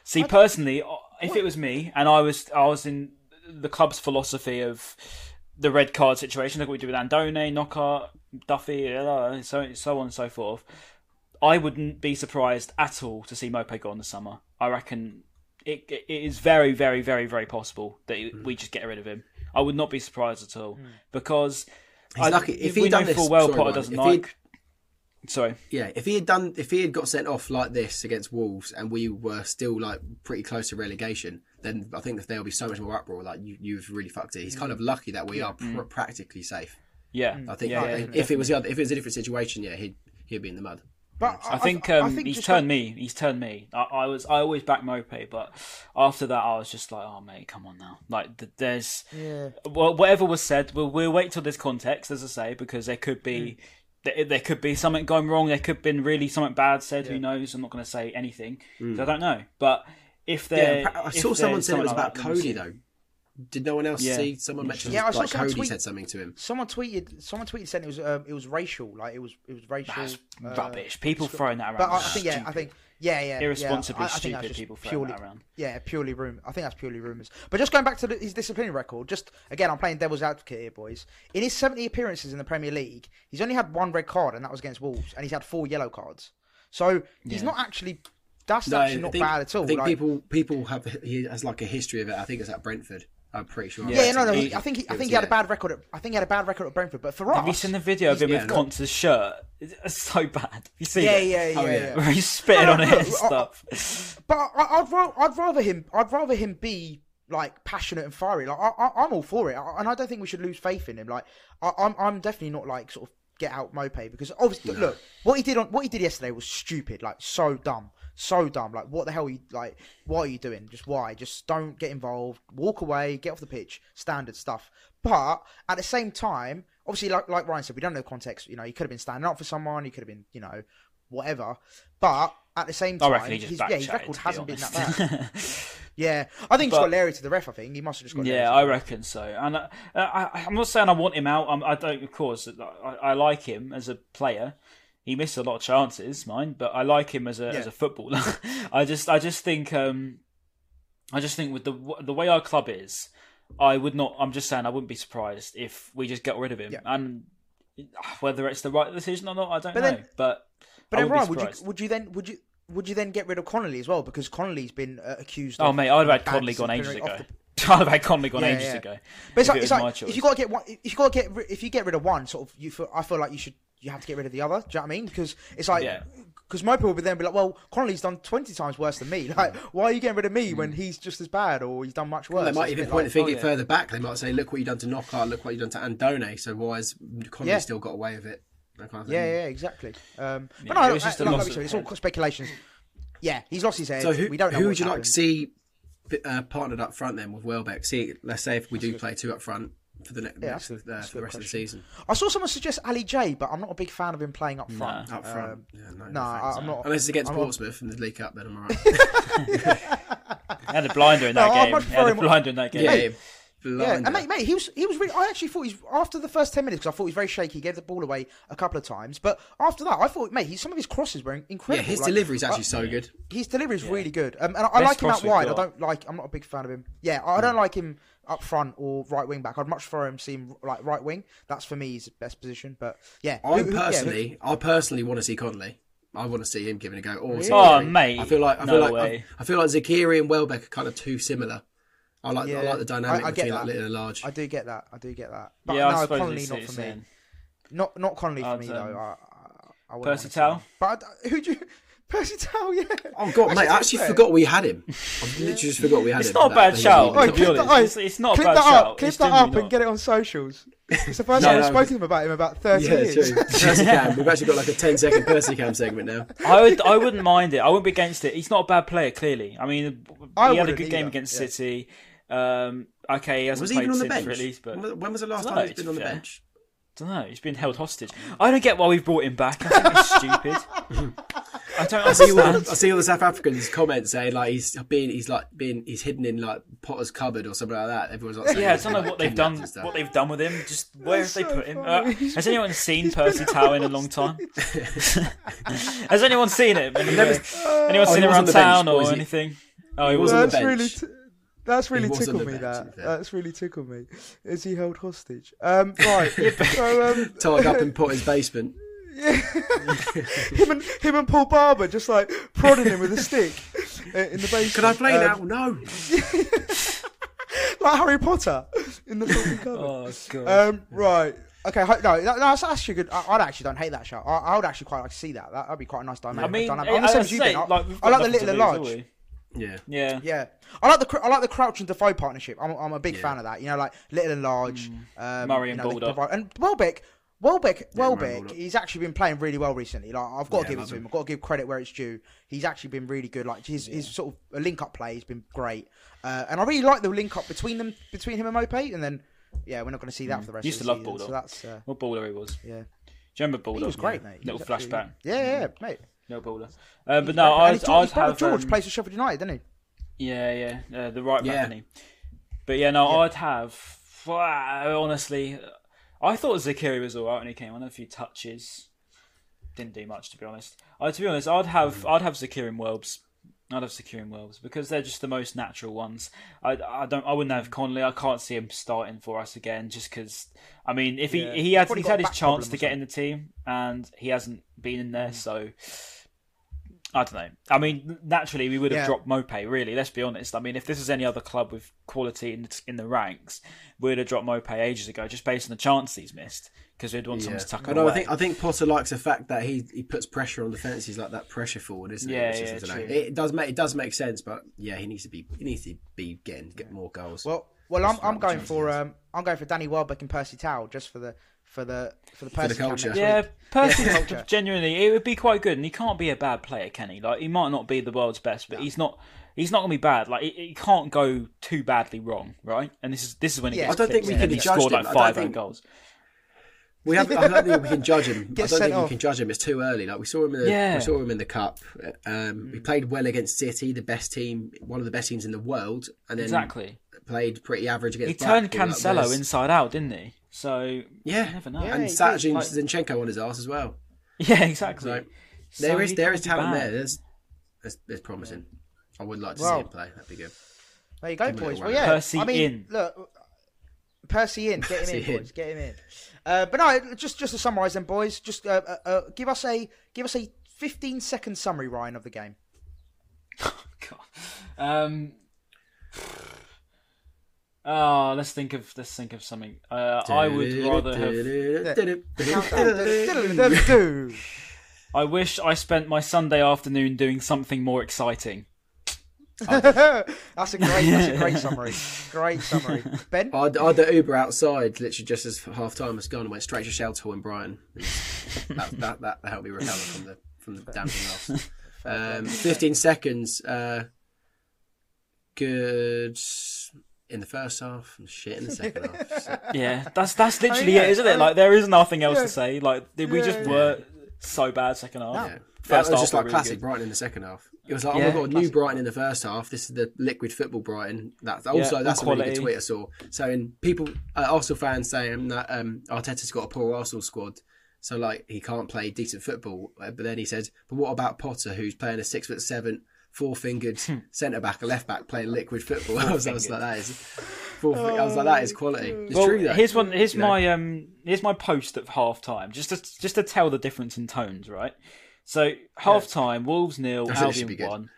see, personally, if it was me and I was, I was in the club's philosophy of the red card situation, like we do with Andone, Knockaert, Duffy, uh, so so on and so forth. I wouldn't be surprised at all to see Mope go in the summer. I reckon it, it is very, very, very, very possible that Hmm. we just get rid of him. I would not be surprised at all hmm. because He's I, lucky. If he'd done this- full well sorry, Potter doesn't like. Sorry, Yeah, if he had done, if he had got sent off like this against Wolves, and we were still like pretty close to relegation, then I think that there will be so much more uproar. Like you, you've really fucked it. He's kind of hmm. lucky that we are pr- hmm. practically safe. yeah, I think yeah, like, yeah, if it was the other, if it was a different situation, yeah, he'd he'd be in the mud. But I think um, he's turned like- me. He's turned me. I, I was I always back Mope, but after that I was just like, oh mate, come on now. Like th- there's Yeah. well, whatever was said. We'll, we'll wait till there's context, as I say, because there could be there, there could be something going wrong. There could have been really something bad said. Who knows? I'm not going to say anything. 'cause I don't know. But if there, Yeah, I saw someone there's said it was something like about that, then we'll Cody though. Did no one else Yeah. see? Someone mentioned Yeah, I saw like someone Cody tweet- said something to him. Someone tweeted. Someone tweeted saying it was um, it was racial. Like it was it was racial. That's uh, rubbish. People throwing that around. But I, I think yeah, I think yeah, yeah, yeah, Irresponsibly I, I think stupid that's just people throwing purely, that around. Yeah, purely rumor. I think that's purely rumors. But just going back to the, his disciplinary record, just again, I'm playing devil's advocate here, boys. In his 70 appearances in the Premier League, he's only had one red card, and that was against Wolves, and he's had four yellow cards. So he's not actually. That's No, actually not think, bad at all. I think like- people people have he has like a history of it. I think it's at Brentford. I'm pretty sure. Yeah, yeah, no, no. He- He, I think he, I think was- he had a bad record. At, I think he had a bad record at Brentford. But for us, Have you seen the video of him yeah, with no. Conte's shirt? It's so bad. Have you see? Yeah, it? yeah, yeah, Oh, yeah. yeah. Where he's spitting No, on no, it and look, I- stuff. But I, I'd, rather, I'd rather him. I'd rather him be like passionate and fiery. Like I, I, I'm all for it, I- and I don't think we should lose faith in him. Like I, I'm, I'm definitely not like sort of get out Mope because obviously, look, what he did on what he did yesterday was stupid, like so dumb, so dumb. Like what the hell? Are you like? What are you doing? Just why? Just don't get involved. Walk away. Get off the pitch. Standard stuff. But at the same time, obviously, like like Ryan said, we don't know the context. You know, he could have been standing up for someone. He could have been, you know, whatever. But at the same time, he his, yeah, his record be hasn't been that bad. Yeah, I think he's got Larry to the ref. I think he must have just got. Yeah, I reckon so. And uh, I, I'm not saying I want him out. I'm, I don't, of course. I, I like him as a player. He missed a lot of chances, mind, but I like him as a as a footballer. I just, I just think, um, I just think with the the way our club is, I would not. I'm just saying, I wouldn't be surprised if we just get rid of him. Yeah. And whether it's the right decision or not, I don't But know. then- but But I then, would Ryan, be would you would you then would you would you then get rid of Connolly as well because Connolly's been uh, accused? Oh mate, I'd have had Connolly gone ages ago. the- I'd have had Connolly gone Yeah, ages yeah. ago. But it's if like, it it's my like choice. if you got to get one, if you got to get if you get rid of one, sort of, you feel, I feel like you should you have to get rid of the other. Do you know what I mean? Because it's like Yeah. because most people would then be like, well, Connolly's done twenty times worse than me. Like, why are you getting rid of me when he's just as bad or he's done much worse? Well, they might even point like, the finger oh, yeah. further back. They might say, "Look what you've done to Knockout. Look what you've done to Andone." So why has Connolly Yeah. still got away with it? Kind of. Yeah, yeah, exactly. Um, Yeah, but no, it was just a like, loss like we of said, it's all head. speculations. Yeah, he's lost his head. So who, we don't know who would what's you like to see uh, partnered up front then with Welbeck? See, let's say if we do play two up front for the, ne- Yeah, next, that's a- uh, that's a for the good rest of the season. I saw someone suggest Ali J, but I'm not a big fan of him playing up front. Up front. Um, yeah, no, no, no I- thanks. I'm not. Unless it's against I'm not- Portsmouth in the League Cup, then I'm alright. He had a blinder in that No, I'd game. much He had a prefer him- blinder in that game. yeah, Yeah, blinder. and mate, mate, he was he was really. I actually thought he's after the first ten minutes because I thought he was very shaky. He gave the ball away a couple of times, but after that, I thought, mate, he, some of his crosses were yeah, incredible. his Like, delivery's actually I- so good. His delivery is really good, um, and I, I like him cross out we've wide. I don't like. I'm not a big fan of him. Yeah, I don't like him up front or right wing back. I'd much prefer him see him like right wing. That's for me his best position. But yeah, I who- who- yeah, who- personally, I personally want to see Connolly. I want to see him giving a go. Or Really? Oh mate, I feel like I no feel like way. I, I feel like Zeqiri and Welbeck are kind of too similar. I like I like the dynamic I- I get between like that. little and large. I do get that. I do get that. But yeah, I no, suppose Connolly not for me. in. Not not Connolly for I'd, me um, though. I, I, I wouldn't Percy wanna see Tau? him. But I- who'd you? Percy Tau, yeah. Oh god, mate! I actually forgot we had him. I literally just forgot we had him. It's him. not a That- bad that shout. was- to be clip honest. that, oi, It's, it's not a clip bad that shout. up, clip It's that up, and not. get it on socials. It's the first No, time I've no, spoken to him about him about thirty Yeah, years. true. Percy Cam. We've actually got like a 10 second Percy Cam segment now. I would, I wouldn't mind it. I wouldn't be against it. He's not a bad player, clearly. I mean, I he had a wouldn't good game against yeah. City. Um, okay, he hasn't Was he played even on the bench? for at least, but When when was the last No, time he's been on the bench? I don't know. He's been held hostage. I don't get why we've brought him back. I think it's stupid. I don't I see, all the, I see all the South Africans comments saying like he's being he's like being he's hidden in like Potter's cupboard or something like that. Everyone's like, saying Yeah, I don't know been what they've done. What they've done with him. Just where have they so put him? Uh, has anyone seen Percy Tau in a long time? has anyone seen him? Anyone Oh, seen he him on around the bench, town or or anything? Oh, he he was. was on the That's really, bench. t- that's really tickled me. That that's really tickled me. Is he held hostage? Um, right. so, um, tied up in Potter's basement. him and him and Paul Barber just like prodding him with a stick in the basement. Can I play Um, now? No. Like Harry Potter in the fucking cupboard. Oh god. Um, right. Okay. ho- No, that, no, that's actually good. I, I actually don't hate that shot. I, I would actually quite like to see that. That would be quite a nice dynamic. I mean, dynamic. I, I'm the same I as you, say, Ben. I, like, I like the little and to large. Have we? Yeah. Yeah. Yeah, I like the I like the Crouch and Defoe partnership. I'm, I'm a big fan of that. You know, like little and large. Um, Murray you and know, they Baldock. and Welbeck, Welbeck, Murray Welbeck. Baldock. He's actually been playing really well recently. Like I've got Yeah, to give it to him. him. I've got to give credit where it's due. He's actually been really good. Like his his sort of link up play has been great. Uh, and I really like the link up between them between him and Mope. And then yeah, we're not going to see that for the rest Used of to the love season. Baldock. So that's uh, What baller he was. yeah. Do you remember Baldock? He was great, Yeah. mate. He Little was actually- flashback. Yeah, yeah, yeah, mate. Little baller. Uh, but He's no, I'd, his, George, I'd have. George um, plays for Sheffield United, doesn't he? Yeah, yeah, uh, the right back, Yeah. isn't? But yeah, no, I'd have. Honestly, I thought Zeqiri was alright when he came on. A few touches, didn't do much to be honest. I, to be honest, I'd have I'd have Zeqiri and Welbs. I'd have Zeqiri and Welbs because they're just the most natural ones. I, I don't I wouldn't have Connolly. I can't see him starting for us again just because. I mean, if Yeah. he he had Probably he's got had his chance to get in the team and he hasn't been in there, so I don't know. I mean, naturally, we would have Yeah. dropped Mope. Really, let's be honest. I mean, if this was any other club with quality in, in the ranks, we'd have dropped Mope ages ago, just based on the chance he's missed, because we'd want someone to tuck I him know. away. I think I think Potter likes the fact that he, he puts pressure on the defences like that pressure forward, isn't Yeah, it? It's yeah, just, I true. It does make it does make sense, but yeah, he needs to be he needs to be getting get more goals. Well, well, I'm, I'm going for um, I'm going for Danny Welbeck and Percy Tau just for the for the for the the Percy cam culture. Yeah, week. Percy, Culture. genuinely, it would be quite good, and he can't be a bad player, can he? Like, he might not be the world's best, but he's not. He's not gonna be bad. Like, he, he can't go too badly wrong, right? And this is this is when he Yeah. gets I don't think we can judge scored him. like I don't five think- goals. We have. I don't think we can judge him. I don't sent think we can judge him. It's too early. Like we saw him in the Yeah. we saw him in the cup. Um, We played well against City, the best team, one of the best teams in the world, and then Exactly. played pretty average against. He turned Blackpool. Like, Cancelo there's- inside out, didn't he? So Yeah, you never know. Yeah, and he sat did, James Zinchenko on his ass as well. Yeah, exactly. So So there is he there can't is be talent there. There's, there's there's promising. I would like to Well, see him play. That'd be good. There you go, Give him a boys. Well, yeah. Percy I mean, in. look, Percy in, get him in, in. boys, get him in. Uh, but no, just just to summarise, then, boys, just uh, uh, uh, give us a give us a 15 second summary, Ryan, of the game. God. Um. Oh, let's think of let's think of something. Uh, I would rather have. I wish I spent my Sunday afternoon doing something more exciting. that's a great, that's a great summary. Great summary. Ben, I had, I had the Uber outside, literally just as half time was gone, and went straight to Shelter Hall in Brighton. that, that, that helped me recover from the from the dancing loss. Um, Fifteen seconds, uh, good in the first half, and shit in the second half. So, Yeah, that's that's literally yeah, it, isn't I it? mean- Like there is nothing else Yeah. to say. Like we just Yeah. were so bad second half. No. yeah. First that was half just were like really classic good. Brighton in the second half. It was like, Yeah, oh my god, new. Brighton in the first half. This is the liquid football Brighton. That also all that's a really good tweet I saw. So in people, uh, Arsenal fans saying that um, Arteta's got a poor Arsenal squad, so like he can't play decent football. Uh, But then he said, but what about Potter, who's playing a six foot seven, four fingered Hmm. centre back, a left back playing liquid football? I was, I was like, that is. Four, fi- I was like, that is quality. It's well, true though. here's one. Here's You know? my um. Here's my post at half time, just to just to tell the difference in tones, right? So half time, Wolves nil, I think it should be Albion good. one.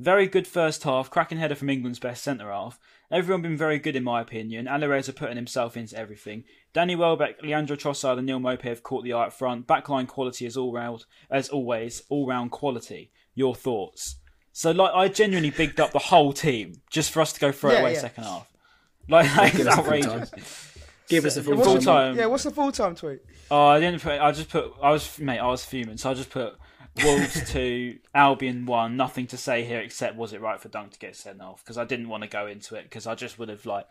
Very good first half, cracking header from England's best centre half. Everyone been very good in my opinion. Alireza putting himself into everything. Danny Welbeck, Leandro Trossard, and Neal Maupay have caught the eye up front. Backline quality is all round, as always, all round quality. Your thoughts? So like, I genuinely bigged up the whole team just for us to go throw it Yeah, away yeah. second half. Like that Give is us the full outrageous. time. Give us the full Full time. time. yeah, what's the full time tweet? Oh, I didn't put. I just put. I was mate. I was fuming, so I just put Wolves two, Albion one. Nothing to say here except was it right for Dunk to get sent off? Because I didn't want to go into it because I just would have like.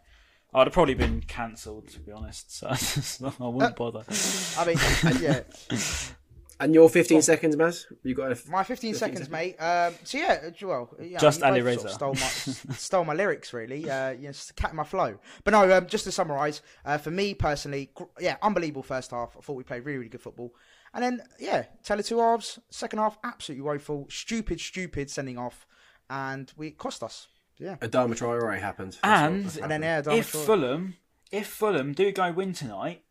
I'd have probably been cancelled to be honest, so I, just, I wouldn't uh, bother. I mean, yeah, And your 15 seconds, Maz? You got a my 15 seconds, mate. Um, so yeah, well, yeah, Just you both Ali sort of stole my stole my lyrics, really. Uh, you know, just cat my flow. But no, um, just to summarise, uh, for me personally, gr- yeah, unbelievable first half. I thought we played really, really good football. And then, yeah, tell it two halves. Second half, absolutely woeful, stupid, stupid sending off, and we cost us. Yeah, Adama Traore happened. That's what- And that's what and then happened. yeah, if Darmstadt- Fulham, if Fulham do go win tonight,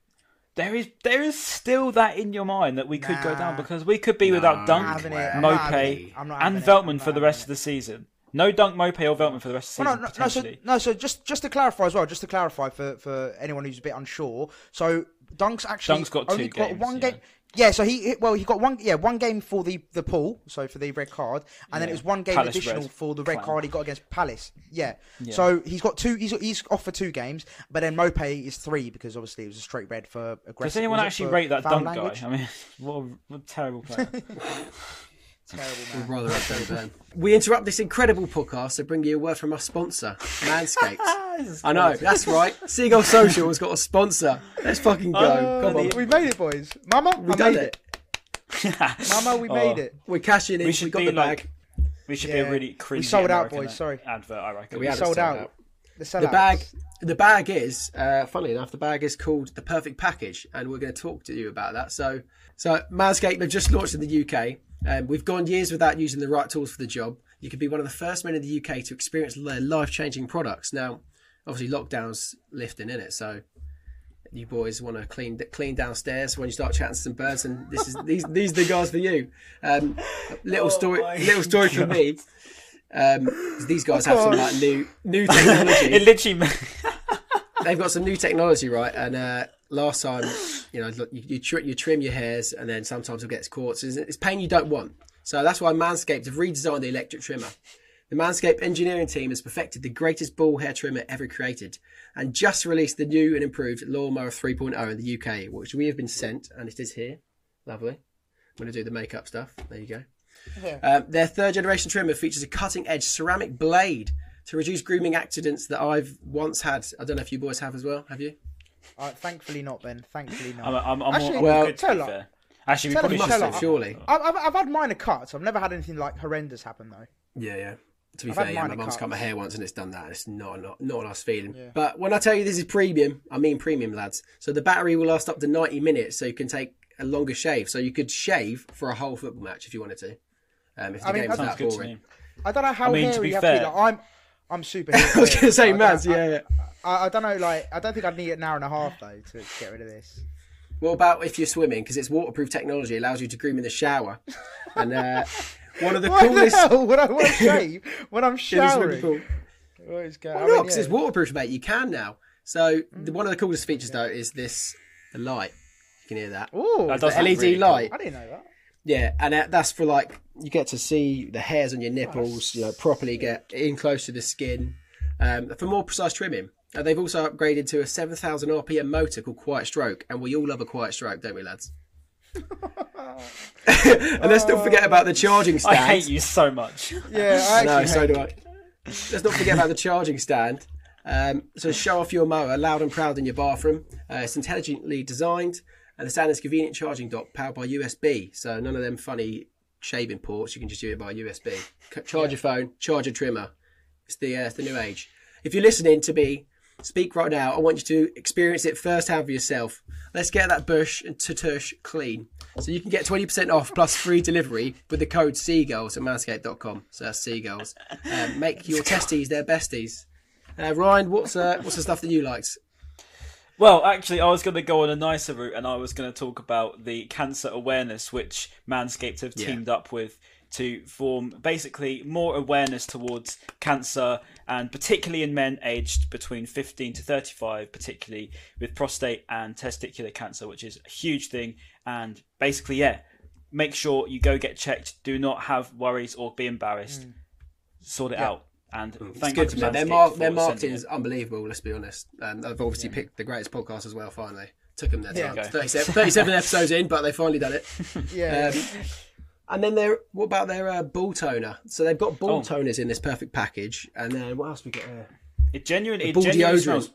there is there is still that in your mind that we could go down because we could be without Dunk, having it, I'm not Maupay, having it, I'm not and Veltman for the rest of the season. No Dunk, Maupay, or Veltman for the rest of the Well, season no, no, so, no, so just just to clarify as well, just to clarify for, for anyone who's a bit unsure. So Dunk's actually Dunk's got two only got games, one yeah. game. Yeah, so he well he got one yeah one game for the the pool, so for the red card, and then it was one game Palace additional red. for the red card he got against Palace. Yeah. so he's got two. He's he's off for two games, but then Maupay is three because obviously it was a straight red for aggressive. Does anyone actually rate that Dunk language? guy? I mean, what a, what a terrible player. Terrible We'd man. rather have Ben Ben. We interrupt this incredible podcast to bring you a word from our sponsor, Manscaped. I know, that's right. Seagull Social has got a sponsor. Let's fucking go. Oh, Come on. We made it, boys. Mama, We I done made it. it. Mama, we made Oh. it. We're cashing in. We We, should got be the like- bag. We should Yeah. be a really crazy. We sold out, boys, sorry. Advert, I reckon. We had sold sold out. out. The, The bag, the bag is, uh, funnily enough, the bag is called the Perfect Package, and we're going to talk to you about that. So, so Manscaped have just launched in the UK. Um, we've gone years without using the right tools for the job. You could be one of the first men in the UK to experience their life-changing products. Now, obviously, lockdown's lifting in it, so you boys want to clean clean downstairs when you start chatting to some birds, and this is these these are the guys for you. Um, little story, little story from me. Um, these guys have some like new new technology. It literally. they've got some new technology, right? And uh, last time, you know, you, you, tr- you trim your hairs, and then sometimes it gets caught. So it's, it's pain you don't want. So that's why Manscaped have redesigned the electric trimmer. The Manscaped engineering team has perfected the greatest ball hair trimmer ever created, and just released the new and improved Lawnmower 3.0 in the UK, which we have been sent, and it is here. Lovely. I'm going to do the makeup stuff. There you go. Um, their third generation trimmer features a cutting edge ceramic blade to reduce grooming accidents that I've once had. I don't know if you boys have as well. Have you? Uh, thankfully not, Ben. Thankfully not. I'm, I'm, I'm, Actually, I'm well, good, to tell be her- fair. Actually, we tell her probably Michelle should Michelle, have, surely. I've, I've, I've had minor cuts. I've never had anything like horrendous happen though. Yeah, yeah. To be I've fair, yeah, my minor mum's cut my hair once and it's done that. It's not not, not a nice feeling. But when I tell you this is premium, I mean premium, lads. So the battery will last up to 90 minutes, so you can take a longer shave. So you could shave for a whole football match if you wanted to. Um, if the I mean, game was that Sounds that good to boring. I don't know how I mean, to hairy be you have to be. fair- Like, I'm, I'm super. I was going to say, I Mads, yeah, yeah. I, I don't know. Like, I don't think I'd need an hour and a half though to get rid of this. What about if you're swimming? Because it's waterproof technology, it allows you to groom in the shower. And uh, one of the Why coolest. the hell would I want to shave when I'm in the swimming showering? pool. What is going- Why I mean, not? Because yeah. it's waterproof, mate. You can now. So the, one of the coolest features though is this the light. You can hear that. Ooh, That The does LED really cool. light. I didn't know that. Yeah, and that- that's for like you get to see the hairs on your nipples, you know, properly get in close to the skin um, for more precise trimming. Uh, they've also upgraded to a 7,000 RPM motor called Quiet Stroke, and we all love a quiet stroke, don't we, lads? and let's not forget about the charging stand. I hate you so much. Yeah, I No, so hate do I. Let's not forget about the charging stand. Um, so show off your mower loud and proud in your bathroom. Uh, it's intelligently designed, and the stand is convenient charging dock powered by USB. So none of them funny shaving ports. You can just do it by USB. C- Charge your phone, charge your trimmer. It's the uh, it's the new age. If you're listening to me speak right now, I want you to experience it firsthand for yourself. Let's get that bush and tutush clean. So you can get 20% off plus free delivery with the code Seagulls at manscaped.com. So that's Seagulls. Um, make your testes their besties. Uh, Ryan, what's uh, what's the stuff that you liked? Well, actually, I was going to go on a nicer route, and I was going to talk about the cancer awareness, which Manscaped have Yeah. teamed up with to form basically more awareness towards cancer, and particularly in men aged between 15 to 35, particularly with prostate and testicular cancer, which is a huge thing. And basically, yeah, make sure you go get checked. Do not have worries or be embarrassed. Sort it out. And It's thank good you to to. Their, mar- their sending marketing it. is unbelievable, let's be honest. Um, they've obviously picked the greatest podcast as well, finally. Took them their time. Okay. 37, 37 episodes in, but they finally done it. Yeah. Um, and then they're what about their uh, ball toner? So they've got ball Oh. toners in this perfect package, and then what else we got? Uh, It genuinely, it ball genuinely deodorant. smells.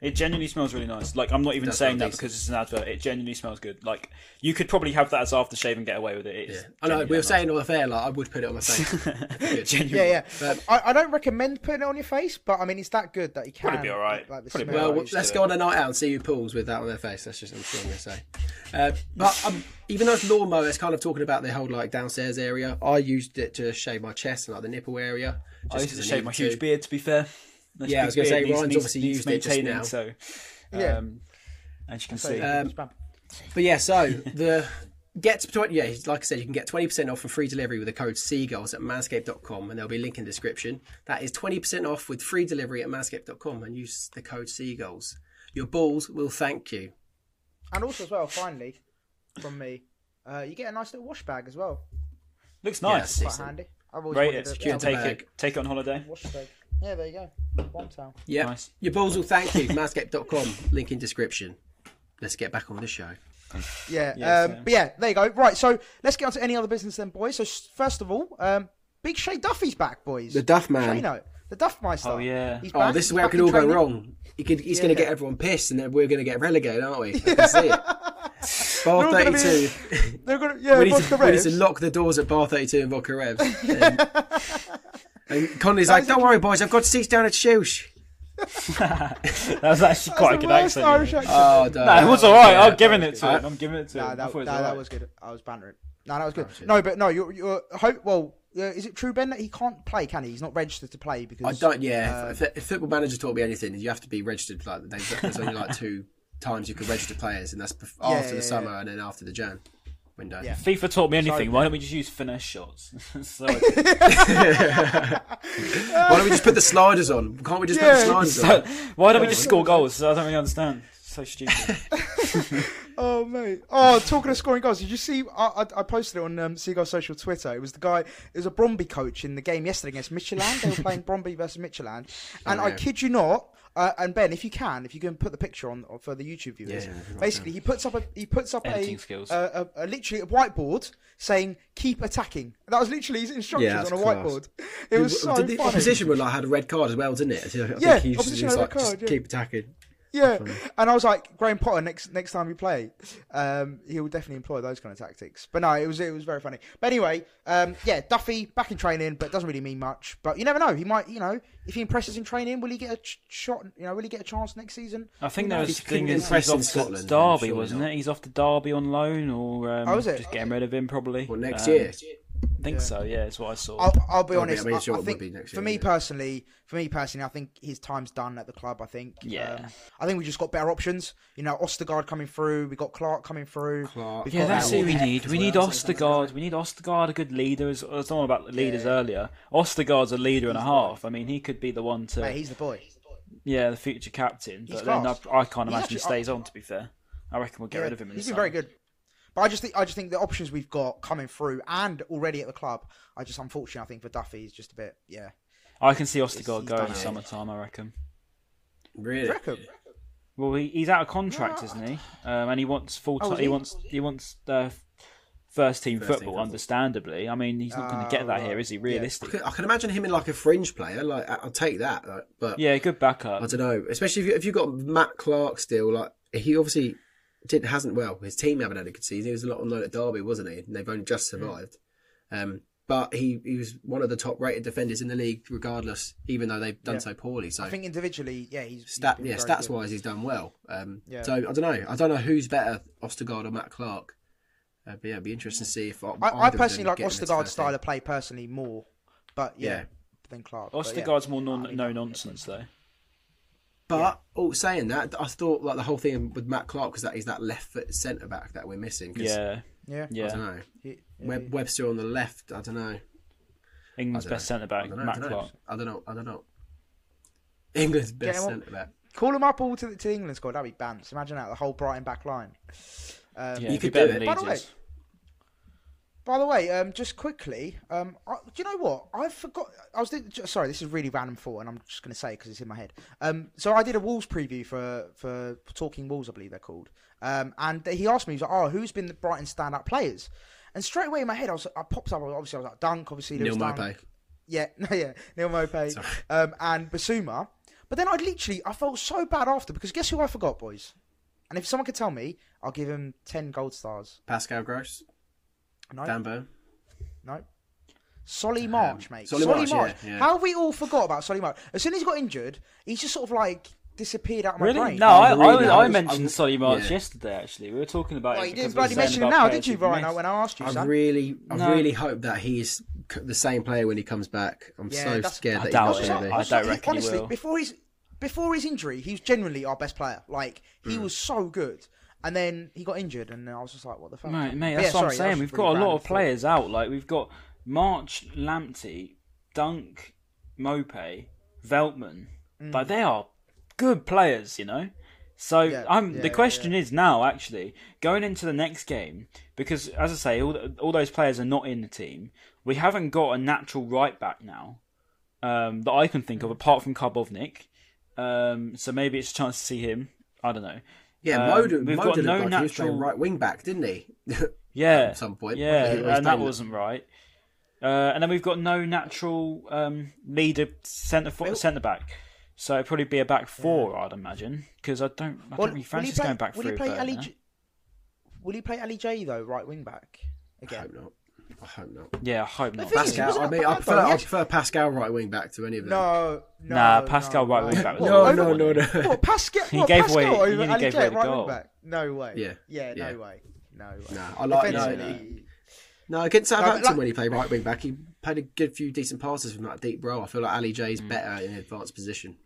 It genuinely smells really nice. Like I'm not even does saying that decent. because it's an advert. It genuinely smells good. Like you could probably have that as aftershave and get away with it. It's yeah, I know we were nice. saying on the fair, like I would put it on my face. Genuinely. yeah, yeah. But- I, I don't recommend putting it on your face, but I mean, it's that good that you can. Probably be alright. Like the Probably be. Well, alright. let's go on a night out and see who pulls with that on their face. That's just I'm I'm going to say. Uh, but um, even though it's lawnmower, it's kind of talking about the whole like downstairs area. I used it to shave my chest and like the nipple area. I used 'cause to shave my needed huge to. beard. To be fair. Nice Yeah, I was gonna say, Ryan's needs- obviously needs used it just now. So, Yeah. um, as you can So, see, Um. But yeah, so the get to 20, yeah, like I said, you can get 20% off and free delivery with the code Seagulls at manscaped.com and there'll be a link in the description. That is 20% off with free delivery at manscaped.com and use the code Seagulls. Your balls will thank you. And also, as well, finally, from me, uh, you get a nice little wash bag as well. looks nice. see. Quite Decent. handy. I've always Rate wanted it. a- Secure Take bag. it. Take it on holiday. wash bag. Yeah, there you go. One towel. Yeah, Nice. your balls will thank you. manscaped.com, link in description. Let's get back on the show. Yeah, Yeah, um, but yeah, there you go. Right, so let's get on to any other business then, boys. So first of all, um, Big Shay Duffy's back, boys. The Duff Man. Shano, the Duffmeister. Oh, yeah. He's Oh, this is where it back could in all go wrong. He could, he's going to get everyone pissed, and then we're going to get relegated, aren't we? I can see it. Bar all gonna be- 32. They're gonna, yeah, we, need to, we need to lock the doors at bar 32 and vodka revs. And, and Connolly's like, don't worry, boys, I've got seats down at Shoosh. That was actually quite a good accent. Irish accent. Oh. No, it was alright. Yeah, I'm giving it to I- him. I'm giving it to Nah, him. That, it was nah, that alright. was good. I was bantering. No, that was good. Oh, no, but no, you're, you're hope. Well, uh, is it true, Ben, that he can't play? Can he? He's not registered to play because I don't, yeah. uh, if, if Football Manager taught me anything, you have to be registered. Like, there's, there's only like two times you could register players, and that's bef- Yeah, after yeah, the summer yeah. and then after the Jan window. Yeah. FIFA taught me anything. So- Why don't we just use finesse shots? Why don't we just put the sliders on? Can't we just Yeah. put the sliders so- on? why don't we just score goals? I don't really understand. So stupid. Oh mate! Oh, talking of scoring goals, did you see? I, I, I posted it on um, Seagull Social Twitter. It was the guy. It was a Brøndby coach in the game yesterday against Midtjylland. They were playing Brøndby versus Midtjylland, and I Oh, yeah. kid you not. Uh, and Ben, if you can, if you can put the picture on for the YouTube viewers, Yeah, yeah, basically he puts up a he puts up a, a, a, a literally a whiteboard saying "keep attacking." That was literally his instructions Yeah, on a class. whiteboard. It was so Did the funny. opposition were like had a red card as well, didn't it? I think Yeah, he used opposition just, had a like, red just card, keep attacking. Yeah, and I was like, Graham Potter next next time we play, um, he will definitely employ those kind of tactics. But no, it was it was very funny. But anyway, um, yeah, Duffy back in training, but doesn't really mean much. But you never know. He might, you know, if he impresses in training, will he get a ch- shot? You know, will he get a chance next season? I think Who there was He couldn't thing is he's in off to Scotland, Derby, surely wasn't not. it? He's off to Derby on loan, or um, Oh, is it? just getting rid of him probably. Well, next Um, year. I think so. Yeah, it's what I saw. I'll, I'll be I'll be- honest. I I, sure I think be next for me yeah. personally, for me personally, I think his time's done at the club. I think. Yeah. Um, I think we just got better options. You know, Ostigard coming through. We got Clarke coming through. Clarke. We've yeah, that's who we need. as We need. Ostigard. We need Ostigard, a good leader. As I was talking about the leaders earlier. Ostigard's a leader and a half. I mean, he could be the one to, Mate, he's the boy. yeah, the future captain. He's But then I. I can't He's imagine he actually- stays on. To be fair, I reckon we'll get Yeah, rid of him. In He's the been very good. But I just think I just think the options we've got coming through and already at the club, I just unfortunately I think for Duffy is just a bit yeah. I can see Ostigard he's go in the summertime. I reckon. Really? Reckon? Well, he, he's out of contract, isn't he? Um, and he wants full Oh, time. is he? he? wants he wants uh, first team First football. football. Understandably, I mean, he's not going to get that here, is he? I Realistically, can, I can imagine him in like a fringe player. Like I- I'll take that. Like, but yeah, good backup. I don't know. Especially if you if you got Matt Clarke still. Like he obviously did hasn't well. His team haven't had a good season. He was a lot on loan at Derby, wasn't he? And they've only just survived. Um, but he, he was one of the top rated defenders in the league, regardless. Even though they've done Yeah. so poorly. So I think individually, yeah, he's, he's stat been yeah stats good. wise he's done well. Um, Yeah. So I don't know. I don't know who's better, Ostigard or Matt Clarke. Uh, but yeah, it'd be interesting to see if I, I personally like Ostigard's style of play personally more, but yeah, Yeah. than Clarke. but yeah. Ostigard's more non, no nonsense though. But all saying that, I thought like the whole thing with Matt Clarke was that he's that left foot centre back that we're missing. 'cause Yeah, Yeah, I don't know. He- Web, Webster on the left. I don't know. England's don't best centre back. Matt I. Clarke. I don't know. I don't know. England's best centre back. Call him up all to the, to the England squad. That'd be bants. Imagine that the whole Brighton back line. Um, Yeah, You he'd be could better do than it. By the Leeds way, is. By the way, um, just quickly, um, I, do you know what? I forgot. I was thinking, sorry. This is really random thought, and I'm just going to say because it's in my head. Um, so I did a Wolves preview for for Talking Wolves, I believe they're called. Um, and he asked me, he was like, "Oh, who's been the Brighton standout players?" And straight away in my head, I was, I popped up. Obviously, I was like, "Dunk." Obviously, Neil Dunk. Maupay. Yeah, no, yeah, Neal Maupay. Sorry. um, and Bissouma. But then I literally, I felt so bad after because guess who I forgot, boys? And if someone could tell me, I'll give him ten gold stars. Pascal Gross. No, Dan Burn. no. Solly March, mate. Solly Solly, March, March. yeah, yeah. How have we all forgot about Solly March? As soon as he got injured, he's just sort of like disappeared out of my Really? brain. No, I, I'm I, I, I'm- mentioned I'm- Solly March yeah. yesterday. Actually, we were talking about Well, it. you didn't bloody mention him now, did you, who've missed. When I asked you, I son. really, I No. really hope that he's the same player when he comes back. I'm Yeah, so scared I that doubt he's it. not I going to don't be. reckon he honestly, will. before his before his injury, he was generally our best player. Like he Hmm. was so good, and then he got injured, and I was just like, "What the fuck?" Mate, mate, that's yeah, what I'm saying. We've got a lot of thought. players out. Like we've got March, Lamptey, Dunk, Maupay, Veltman. Like they are good players, you know. So Mm. Yeah, I'm. yeah, the yeah, question is now actually going into the next game because, as I say, all all those players are not in the team. We haven't got a natural right back now um, that I can think Mm. of apart from Karbownik. Um, so maybe it's a chance to see him. I don't know. Yeah, Um, Moder, we've Moder got no like he was natural- right wing back, didn't he? Yeah, At some point. Yeah, He and that wasn't right. Uh, and then we've got no natural um, leader centre fo- centre back, so it'd probably be a back four, I'd imagine, because I don't, I Well, don't really will he fancy play? going back will through. he play Ali? J- Will he play Ali J though, right wing back I again? hope not. I hope not. Yeah, I hope not. Pascal, I mean, I prefer, I prefer Pascal right wing back to any of them. No, no. Nah, Pascal no, right wing back was No, no, no, no. What, Pascal? He what, gave Pascal away- he over nearly Ali gave away the right goal. wing back? No way. Yeah, Yeah, no yeah. way. No way. Nah, I like no, no. No, against Southampton like- when he played right wing back, he played a good few decent passes from that deep row. I feel like Ali J is mm. better in advanced position.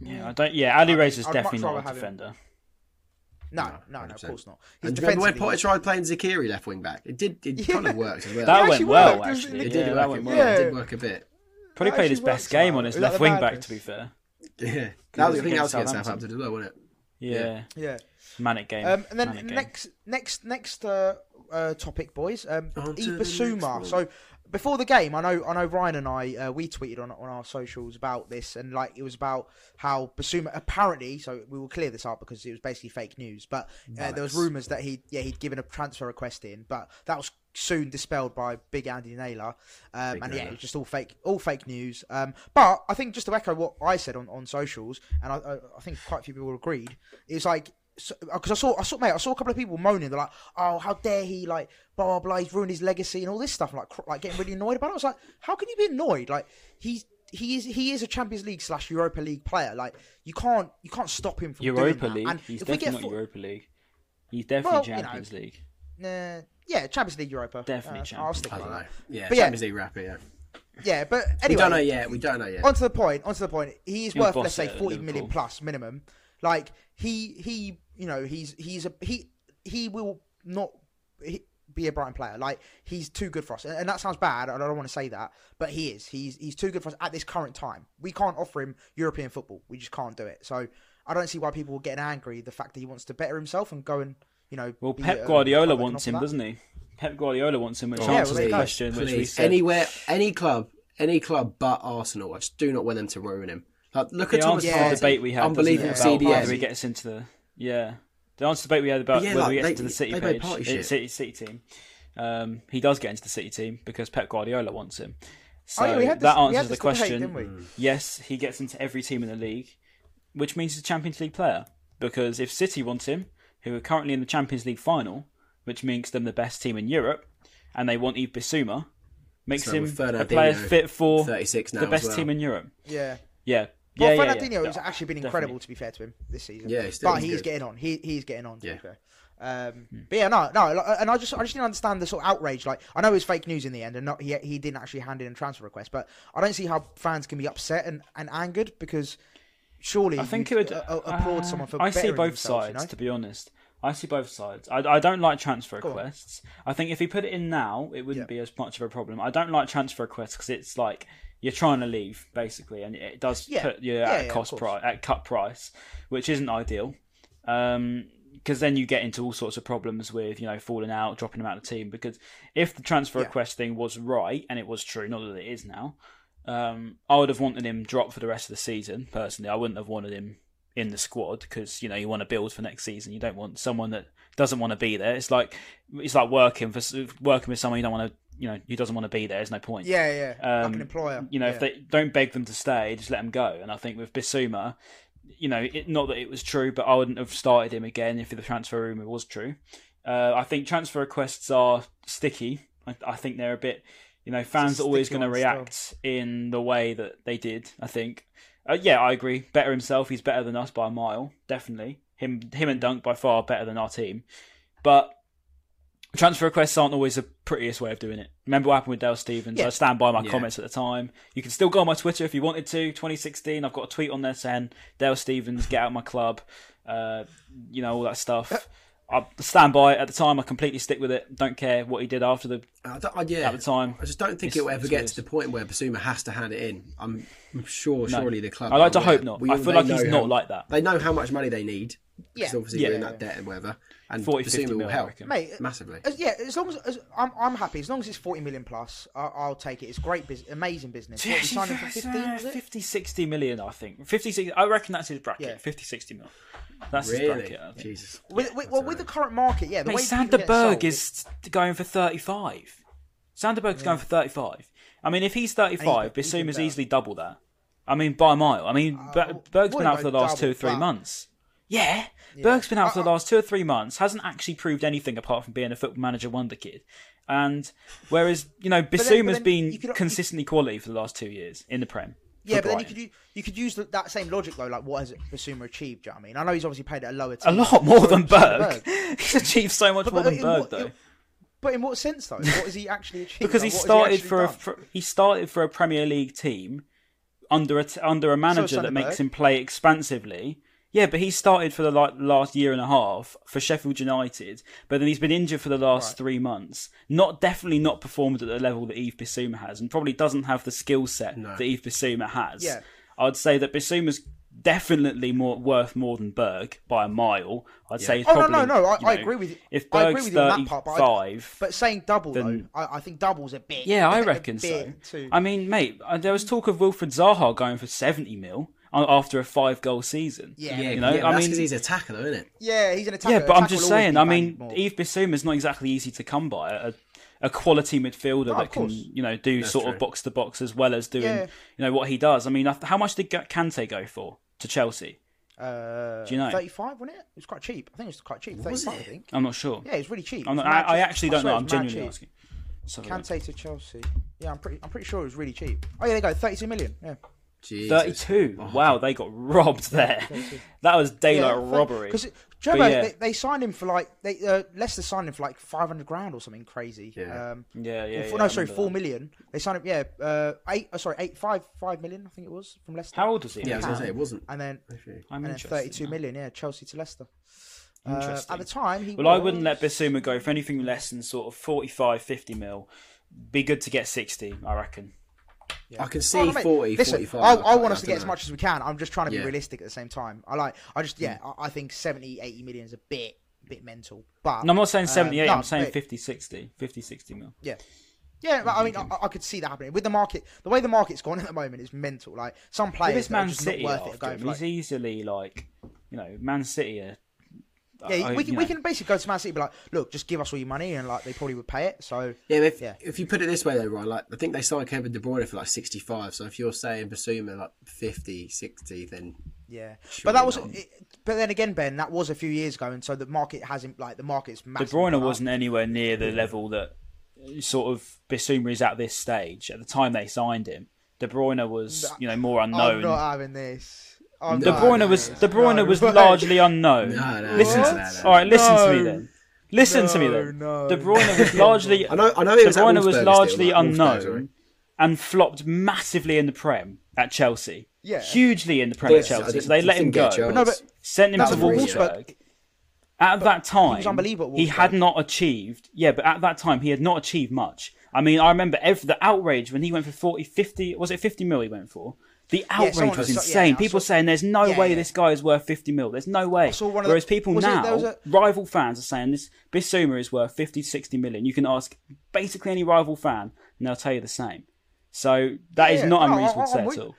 Yeah, I don't. Yeah, Ali I'd- is definitely not a have him. Defender. No, no, no, of course not. He's And remember when defensively- Potter tried playing Zeqiri left wing back? It did. It kind of worked as well. That went well, worked, actually. it? it did Yeah, work. a went bit. well. Yeah. It did work a bit. Probably That played his best game well. on his left the wing bad back, to be fair. Yeah, that was, I think that against Southampton. Southampton as well, wasn't it? Yeah, Yeah. manic game. Um, and then manic game. next, next, next uh, uh, topic, boys. Um, On to Yves the next Bissouma. one. So before the game, I know, I know Ryan and I uh, we tweeted on on our socials about this, and like it was about how Bissouma apparently. So we will clear this up because it was basically fake news. But uh, there was rumours that he yeah he'd given a transfer request in, but that was soon dispelled by Big Andy Naylor. Um, Big and yeah, it was just all fake, all fake news. Um, but I think just to echo what I said on, on socials, and I, I, I think quite a few people agreed, it's like because I saw, I saw, mate, I saw a couple of people moaning. They're like, "Oh, how dare he? Like, blah blah blah. He's ruined his legacy and all this stuff." Like, cr- like getting really annoyed about it. I was like, "How can you be annoyed? Like, he's he is he is a Champions League slash Europa League player. Like, you can't you can't stop him from Europa doing that. League. And He's definitely not fo- Europa League. He's definitely Well, you know, Champions League. Nah, yeah, Champions League Europa. Definitely Uh, I'll Champions stick I with don't know. that. Yeah, But yeah. Champions League rapper. Yeah, Yeah, but anyway, we don't know yet. We don't know yet. onto the point. Onto the point. He is He'll worth let's say forty million plus minimum. Like he he you know he's he's a he he will not he, be a Brighton player. Like he's too good for us, and and that sounds bad. and I don't want to say that, but he is. He's he's too good for us at this current time. We can't offer him European football. We just can't do it. So I don't see why people are getting angry. The fact that he wants to better himself and go and you know. Well, Pep a Guardiola club that can wants him, that. doesn't he? Pep Guardiola wants him, which Oh, Yeah, answers well, the you go. question which we Please, said. anywhere, any club, any club but Arsenal. I just do not want them to ruin him. Like, look at the Thomas answer Yeah. Partey, debate we had, unbelievable doesn't it, about CDS. he gets into the yeah. The answer to the debate we had about But yeah, whether like, he gets they- into the City page, party. City, City team. Um, he does get into the City team because Pep Guardiola wants him. So Oh, yeah, we had that this- we had answers the this debate, question. didn't we? Mm. Yes, he gets into every team in the league, which means he's a Champions League player. Because if City want him, who are currently in the Champions League final, which makes them the best team in Europe, and they want Yves Bissouma, makes So him a player fit for 36 now the best well. team in Europe. Yeah. Yeah. Well, yeah, yeah, Fernandinho yeah. has actually been incredible, to be fair to him this season. Yeah, he's but he's he's good. getting on. He he's getting on. To Yeah. be fair. Um, But yeah, no, no, and I just I just didn't understand the sort of outrage. Like I know it was fake news in the end, and not he he didn't actually hand in a transfer request, but I don't see how fans can be upset and, and angered because surely I think it you'd, would uh, applaud uh, someone for. I see both sides, You know? to be honest. I see both sides. I, I don't like transfer Go on. requests. I think if he put it in now, it wouldn't Yeah. be as much of a problem. I don't like transfer requests because it's like you're trying to leave basically, and it does Yeah. put you Yeah, at yeah, a cost price, at cut price, which isn't ideal. Because then you get into all sorts of problems with you know falling out, dropping him out of the team. Because if the transfer Yeah. request thing was right and it was true, not that it is now, um, I would have wanted him dropped for the rest of the season. Personally, I wouldn't have wanted him in the squad because you know you want to build for next season. You don't want someone that doesn't want to be there. It's like it's like working for working with someone you don't want to. You know, who doesn't want to be there. There's no point. Yeah, yeah, like Um, an employer. You know, yeah. if they don't beg them to stay, just let them go. And I think with Bissouma, you know, it, not that it was true, but I wouldn't have started him again if the transfer rumor was true. Uh, I think transfer requests are sticky. I, I think they're a bit, you know, fans are always going to one still. react in the way that they did. I think. Uh, yeah, I agree. Better himself. He's better than us by a mile. Definitely. Him, him and Dunk by far better than our team. But transfer requests aren't always the prettiest way of doing it. Remember what happened with Dale Stephens? Yeah. I stand by my Yeah. comments at the time. You can still go on my Twitter if you wanted to. 2016, I've got a tweet on there saying Dale Stephens, get out of my club. Uh, you know all that stuff. I stand by it at the time. I completely stick with it. Don't care what he did after the I don't- yeah, at the time. I just don't think it will ever get weird. to the point where Bissouma has to hand it in. I'm, I'm sure, No. surely the club. I like to hope not. I feel like he's know not like that. They know how much money they need. Yeah. obviously Yeah. we're in that debt and whatever. And 40, 50 Bissouma will mil, help. Mate, uh, massively. As, yeah, as long as, as I'm, I'm happy. As long as it's 40 million plus, I, I'll take it. It's great, business, amazing business. What, we signed him for 15, uh, was it? 50, 60 million, I think. 50, 60, I reckon that's his bracket. Yeah. 50, 60 mil. That's his Really? bracket. I think. Jesus. With, with, well, with the current market, yeah. The Mate, way people Sander get sold- is going for 35. Sander Berg's going for 35. I mean, if he's 35, he's Bissouma's better. easily double that. I mean, by a mile. I mean, uh, Ber- Berg's been out for the last two or double, three but- months. Yeah, Berg's been out for the last two or three months, hasn't actually proved anything apart from being a football manager wonder kid. And whereas, you know, Bissouma's been could- consistently quality for the last two years in the Prem. Yeah, but then you could you could use the, that same logic though. Like, what has Bissouma achieved? Do you know what I mean? I know he's obviously paid at a lower. A lot more than so Berg. He's achieved so much But- more but than Berg, what- though. But in what sense though? What has he actually achieved? because he Like, has started actually for a for, he started for a Premier League team under a under a manager that makes him play expansively. Yeah, but he started for the like last year and a half for Sheffield United, but then he's been injured for the last three months. Not definitely not performed at the level that Yves Bissouma has, and probably doesn't have the skill set that Yves Bissouma has. Yeah. I'd say that Bissouma's definitely more worth more than Berg by a mile. I'd say. He's Oh, no, probably, no, no, I- you I know, agree with you. If I agree Berg's with you on that part, but I- thirty-five, But saying double Then- though, I, I think double's a bit. yeah, I reckon so. Too. I mean, mate, uh, there was talk of Wilfried Zaha going for seventy mil after a five-goal season. Yeah. Yeah, you know, yeah, I mean, because he's a tackler, isn't it? yeah, he's an attacker. yeah, but I'm just saying. I mean, more. Yves Bissouma's not exactly easy to come by. A, a quality midfielder No, that can, you know, do sort true. of box to box as well as doing, Yeah. you know, what he does. I mean, how much did Ga- Kante go for to Chelsea? Uh, Do you know? 35, wasn't it? It was quite cheap. I think it was quite cheap. 35, I think. I'm not sure. Yeah, it's really cheap. I'm It's not, I, I actually don't swear know. I'm genuinely cheap. asking. Let's have a look. Kante to Chelsea. Yeah, I'm pretty. I'm pretty sure it was really cheap. Oh yeah, they go 32 million. Yeah. Jesus. 32. Wow, they got robbed there. That was daylight robbery. Because But remember yeah. they, they signed him for like they uh, Leicester signed him for like 500 grand or something crazy. Yeah. Um, Yeah, yeah, or yeah. no, sorry, remember four that. million. They signed him. Yeah, uh, eight. Oh, sorry, eight, five, five million. I think it was from Leicester. How old was he? Yeah, I was going to say, it wasn't. And then I'm and then interested 32 now. million. Yeah, Chelsea to Leicester. Uh, Interesting. at the time, he Well, I wouldn't let Bissouma go for anything less than sort of 45, 50 mil. Be good to get 60, I reckon. I can see Oh, no, mate, 40, Listen, 45. I, I want us to don't get as much as we can. I'm just trying to be Yeah. realistic at the same time. I like. I just yeah. I, I think 70, 80 million is a bit bit mental. But No, I'm not saying um, 78, no, I'm saying but- 50, 60. 50, 60 mil. Yeah. Yeah, but I mean, I, I could see that happening with the market. The way the market's gone at the moment is mental. Like some With players this that are Man just City not worth it. after Going for like, he's easily like, you know, Man City are. Yeah, I- we can you we can basically go to Man City and be like, look, just give us all your money, and like they probably would pay it. So Yeah, if, Yeah. if you put it this way though, right, like I think they signed Kevin De Bruyne for like 65. So if you're saying Bissouma like 50, 60, then yeah, but that was. It, but then again, Ben, that was a few years ago, and so the market hasn't like the market's De massive. Bruyne wasn't anywhere near the level that uh, sort of Bissouma is at this stage. At the time they signed him, De Bruyne was, you know, more unknown. I'm unknown. not having this. I'm De Bruyne having was this. De Bruyne No, was right. largely unknown. No, no, listen, no, to, no, no. all right, listen to me then. Listen to me No, then. no. De Bruyne was largely. I know, I know De Bruyne was largely still, like, unknown and flopped massively in the Prem at Chelsea. Yeah. hugely in the Prem Yeah, at Chelsea. So they let him go. a No, but Sent him to Wolfsburg. Wolfsburg. At that time, was unbelievable at He had not achieved. Yeah, but at that time, he had not achieved much. I mean, I remember every, the outrage when he went for 40, 50, was it 50 mil he went for? The outrage someone was was- yeah, insane. People saw- saying there's no Yeah, way yeah. this guy is worth 50 mil. There's no way. of the- Whereas people it- now, there a- rival fans are saying this Bissouma is worth 50, 60 million. You can ask basically any rival fan and they'll tell you the same. So that is Yeah, not no, unreasonable to say at all.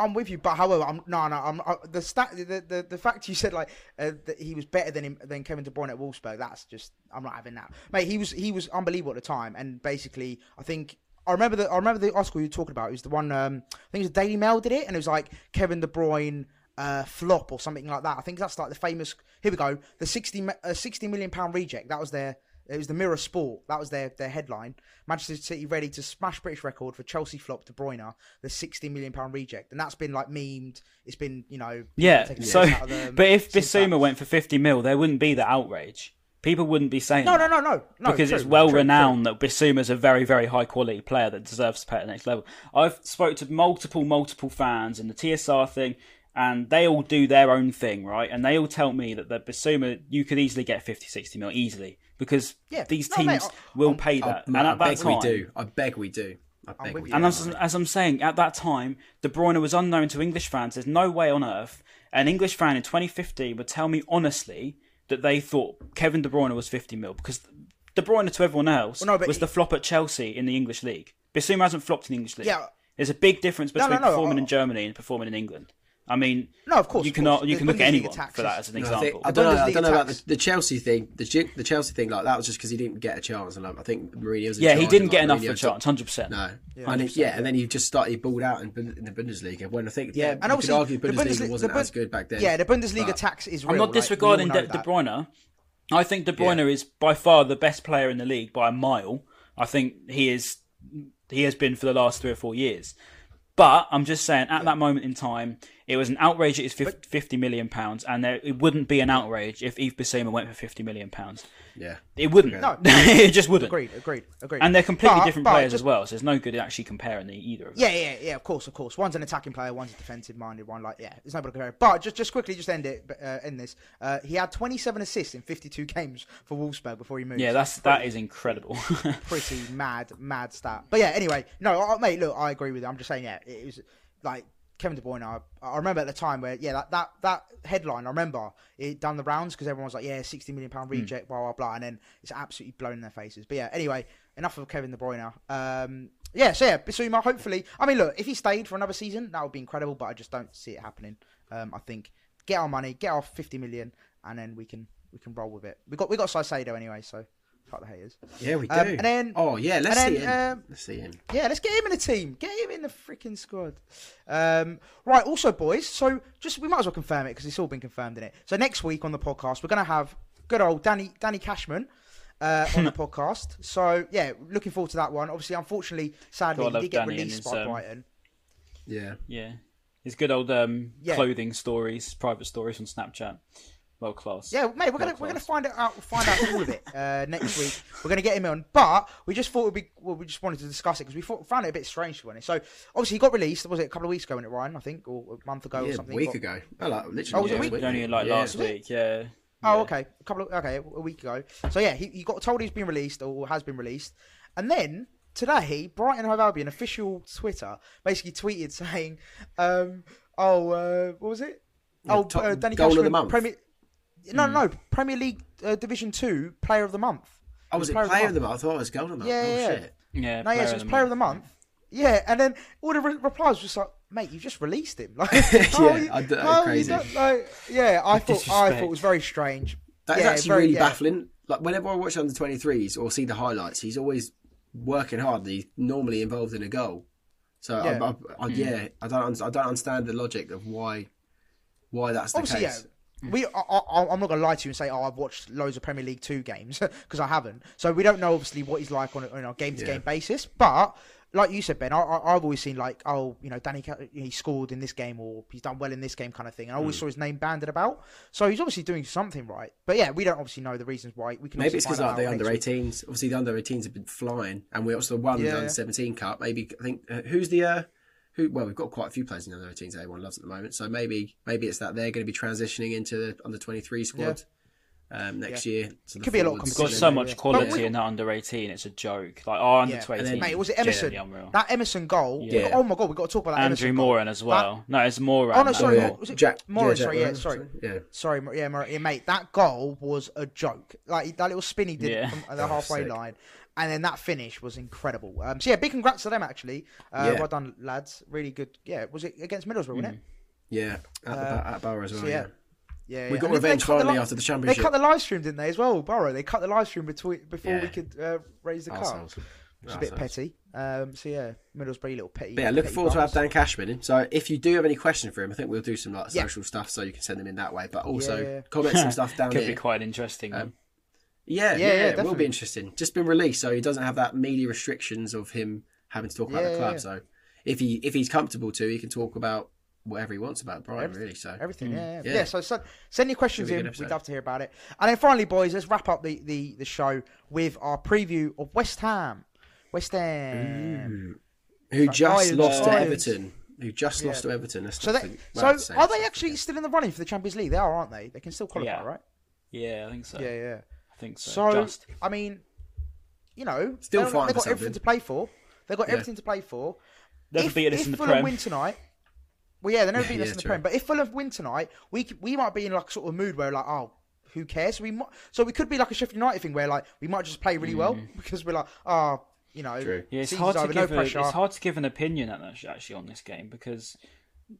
I'm with you, but however, I'm no, no. I'm uh, the stat, the, the the fact you said like uh, that he was better than him than Kevin De Bruyne at Wolfsburg. That's just I'm not having that, mate. He was he was unbelievable at the time, and basically, I think I remember the I remember the article you were talking about. It was the one um, I think it was Daily Mail did it, and it was like Kevin De Bruyne uh, flop or something like that. I think that's like the famous. Here we go, the 60 mi- uh, 60 million pound reject. That was their. It was the Mirror Sport. That was their, their headline. Manchester City ready to smash British record for Chelsea flop De Bruyne, the sixty million pound reject, and that's been like memed. It's been you know Yeah. So, out of them but if. Bissouma went for 50 mil, there wouldn't be the outrage. People wouldn't be saying no that. no no no no because true, it's well true, renowned that Bissouma's a very, very high quality player that deserves to play at the next level. I've spoke to multiple, multiple fans in the TSR thing, and they all do their own thing, right? And they all tell me that the Bissouma you could easily get 50, 60 mil easily because Yeah. these No, teams mate, I- will pay that. Man, and I that beg time, we do. I beg we do. I beg we you. do. and as, as I'm saying, at that time, De Bruyne was unknown to English fans. There's no way on earth an English fan in 2015 would tell me honestly that they thought Kevin De Bruyne was 50 mil because De Bruyne to everyone else Well, no, was he- the flop at Chelsea in the English league. Bissouma hasn't flopped in the English league. Yeah. There's a big difference No, no, between no, performing I- in Germany and performing in England. I mean, No, of course, you of can course. you The can look at Bundesliga anyone for that as an No, I, think, example. I don't know. I don't know about the, the Chelsea thing. The, the Chelsea thing, like that was just because he didn't get a chance, and like, I think Mourinho was. in yeah, he didn't and, get enough for Mourinho a chance, hundred percent. No, and it, yeah, and then he just started he balled out in, in the Bundesliga. When I think, yeah, and you could obviously argue the Bundesliga Bundesliga wasn't Bund- as good back then. Yeah, the Bundesliga tax is real. I'm not like, we all disregarding know De, De. Bruyne. I think De Bruyne Yeah. is by far the best player in the league by a mile. I think he is. He has been for the last three or four years. But I'm just saying, at that moment in time, It was an outrage. It is fif- fifty million pounds, and there, it wouldn't be an outrage if Yves Bissouma went for fifty million pounds. Yeah. It wouldn't. No. it just wouldn't. Agreed, agreed, agreed. And they're completely But- different but players just- as well, so there's no good actually comparing the either of them. Yeah, yeah, yeah. Of course, of course. One's an attacking player, one's a defensive minded one. Like, yeah, there's nobody comparing. But just, just quickly, just end it. Uh, end this. Uh, he had 27 assists in 52 games for Wolfsburg before he moved. Yeah, that's that is incredible. pretty mad, mad stat. But yeah, anyway, no, I, mate, look, I agree with you. I'm just saying, yeah, it was like Kevin De Bruyne. I, I remember at the time where, yeah, that that, that headline. I remember it done the rounds because everyone was like, yeah, 60 million pound reject, blah blah blah, and then it's absolutely blown in their faces. But yeah, anyway, enough of Kevin De Bruyne. Um, yeah, so yeah, Bissouma, hopefully. I mean, look, if he stayed for another season, that would be incredible. But I just don't see it happening. Um, I think get our money, get our 50 million, and then we can we can roll with it. We got we got Caicedo anyway, so fuck the haters. Yeah, we do. Um, and then- oh yeah, let's see then, him. um, let's see him. Yeah, let's get him in the team. Get him in the freaking squad. Um, right. Also, boys. So just we might as well confirm it because it's all been confirmed in it. So next week on the podcast, we're gonna have good old Danny Danny Cashman. Uh, on the podcast, so yeah, looking forward to that one. Obviously, unfortunately, sadly, God, he did get Danny released his, by um, Brighton. Yeah. yeah, his good old um, Yeah. clothing stories, private stories on Snapchat, well class. Yeah, mate, we're gonna World we're gonna find it out find out all of it uh, next week. We're gonna get him on, but we just thought it'd be well, we just wanted to discuss it because we thought, found it a bit strange to be honest. So obviously he got released. Was it a couple of weeks ago? When it Ryan, I think, or a month ago or Yeah, a something? week Got- ago. Oh, like, literally. Oh, was it a week? only like Yeah. last week. Yeah. Oh, Yeah. okay. A couple of okay, a week ago. So yeah, he, he got told he's been released or has been released, and then today Brighton Hove Albion official Twitter basically tweeted saying, um, "Oh, uh, what was it? oh, top uh, Danny goal of the month. Premier. No, no, no, Premier League uh, Division Two Player of the Month. Oh, was it Player player of of the the month? I thought it was goal of the month. Yeah, oh, yeah, yeah. shit. Yeah. No, yes, player it's of the Player of the month. Month. Yeah, and then all the re- replies were just like, "Mate, you just released him." Like, Yeah, are you- I d- uh, how crazy. like, yeah, I thought I thought it was very strange. That is Yeah, actually very- really yeah. baffling. Like whenever I watch under twenty threes or see the highlights, he's always working hard. He's normally involved in a goal. So Yeah. I, I, I, yeah, I don't I don't understand the logic of why why that's the Obviously, case. We, I, I'm not gonna lie to you and say, oh, I've watched loads of Premier League Two games because I haven't. So we don't know obviously what he's like on a, on a game-to-game Yeah. basis. But like you said, Ben, I, I, I've always seen like, oh, you know, Danny, he scored in this game or he's done well in this game kind of thing, and I always saw his name banded about. So he's obviously doing something right. But yeah, we don't obviously know the reasons why. We can Maybe it's because like the under week. 18s. Obviously, the under 18s have been flying, and we also won Yeah. the under 17 cup. Maybe I think uh, who's the uh, who? Well, we've got quite a few players in the under 18s. that Everyone loves at the moment. So maybe maybe it's that they're going to be transitioning into the under 23 squad um, next year. So the Could be a lot of forwards- Got so much quality But in that under 18. It's a joke. Like, oh, under Yeah. 20. And then- Mate, was it Emerson? That Emerson goal. Yeah. Oh my god, we have got to talk about that. Andrew Emerson goal. Moran as well. no, it's Moran. Oh no, that sorry, yeah. was it Jack- Morris? yeah, Jack sorry, yeah, Moran, sorry. yeah. Sorry, yeah, Mo- yeah, mate. That goal was a joke. Like that little spin he did Yeah. from the Oh, halfway sick. line, and then that finish was incredible. Um, so yeah, big congrats to them actually. Uh, Yeah. Well done, lads. Really good. Yeah, was it against Middlesbrough? Wasn't it? Yeah, at, the, Uh, at Borough as well. so yeah. yeah. Yeah, We yeah. got And they- they revenge cut the finally li- after the championship. They cut the live stream, didn't they, as well? Borough. They cut the live stream between before we could uh, raise the cup. Arseholes. Which is a bit petty. Um, so yeah, Middlesbrough a little petty. But yeah, looking petty forward to have. Dan Cashman in. So if you do have any questions for him, I think we'll do some like Yeah. social stuff so you can send them in that way. But also Yeah. comment some stuff down Could here. be quite interesting. Um, Yeah, Yeah, yeah, yeah, it will be interesting. Just been released, so he doesn't have that media restrictions of him having to talk about Yeah, the club. yeah. So if he if he's comfortable to, he can talk about whatever he wants about Brighton. Everything- really, so Everything, yeah, yeah. Hmm. Yeah. yeah. so send, send your questions Should be a in. We'd love to hear about it. And then finally, boys, let's wrap up the, the, the show with our preview of West Ham. West Ham. who just Lions, lost to Everton? Who just lost to Everton? That's So, they, the- so well, I'd say are they actually still in the running for the Champions League? They are, aren't they? They can still qualify, Yeah. right? yeah, I think so. Yeah, yeah. I think so. So, Just. I mean, you know, Still they've, fighting they've for got everything something. to play for. They've got Yeah. everything to play for. Never if, beaten us if in the Fulham Prem. win tonight, well, yeah, they're never Yeah, beating us yeah, in the true. Prem. But if Fulham win tonight, we c- we might be in like sort of mood where like, oh, who cares? So we might, so we could be like a Sheffield United thing where like we might just play really well mm. because we're like, oh, you know, True. Yeah, it's season's hard to over, give no a, pressure. it's hard to give an opinion at that, actually on this game because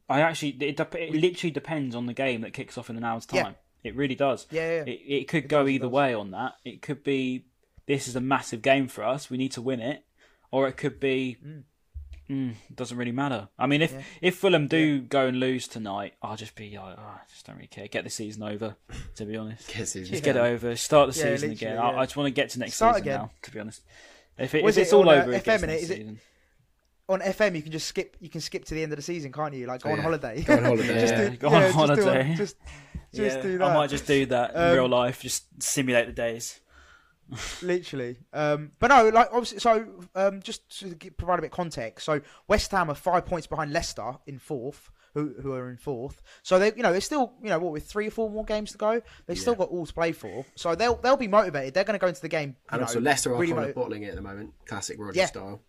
I actually it, dep- it literally depends on the game that kicks off in an hour's Yeah. time. It really does. Yeah, yeah. It, it could go does, either does. way on that. It could be this is a massive game for us. We need to win it, or it could be. Mm, it doesn't really matter. I mean, if if Fulham do go and lose tonight, I'll just be like, oh, I just don't really care. Get the season over. To be honest, Guess he's- just get it over. Start the Yeah, season again. I, yeah. I just want to get to next Start season again. now. To be honest, if, it, Was if it's it all on, uh, over, it FM gets in it? next Is it- season. On FM you can just skip. You can skip to the end of the season, can't you? Like go Oh, on holiday. Go on holiday, just yeah. do, Go on yeah, just do just just Yeah, do that. I might just do that in Um, real life, just simulate the days. literally. Um, but no, like obviously, so um, just to gi- provide a bit of context. So West Ham are five points behind Leicester in fourth, who who are in fourth. So they, you know, they're still, you know, what with three or four more games to go, they've still got all to play for. So they'll they'll be motivated. They're going to go into the game. you And know, also Leicester are really kind mo- of bottling it at the moment, classic Roger Yeah. style.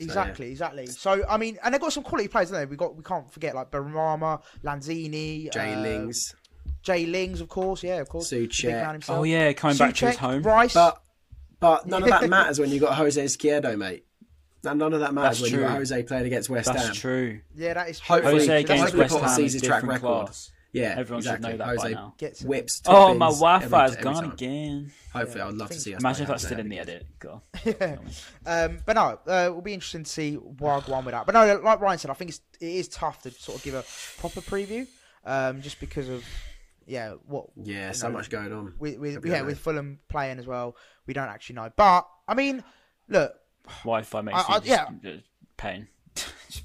Exactly, exactly. So I mean, and they've got some quality players, don't they? We got we can't forget like Benrahma, Lanzini, Jay uh, Lings, Jay Lings, of course, yeah, of course. the big Soucek. man himself. Oh yeah, coming back to his home. Rice. but but none of that matters when you got Jose Izquierdo, mate. And none of that matters That's when you got Jose playing against West That's Ham. That's true. yeah, that is true. Hopefully- Jose that's against hopefully West Potter Ham sees is his track different record. class. Yeah, Everyone exactly. should know that Jose by now. Gets it. whips. Oh, my Wi-Fi every- has gone time. again. Hopefully, I'd love to see us. Imagine if back that's still in the edit. God. Um, but no, uh, it'll be interesting to see where I go on with that. But no, like Ryan said, I think it's, it is tough to sort of give a proper preview, um, just because of yeah what Yeah, so know, much going on. with, with yeah with Fulham playing as well. We don't actually know, but I mean, look, Wi-Fi makes I- I- just, pain. just pain.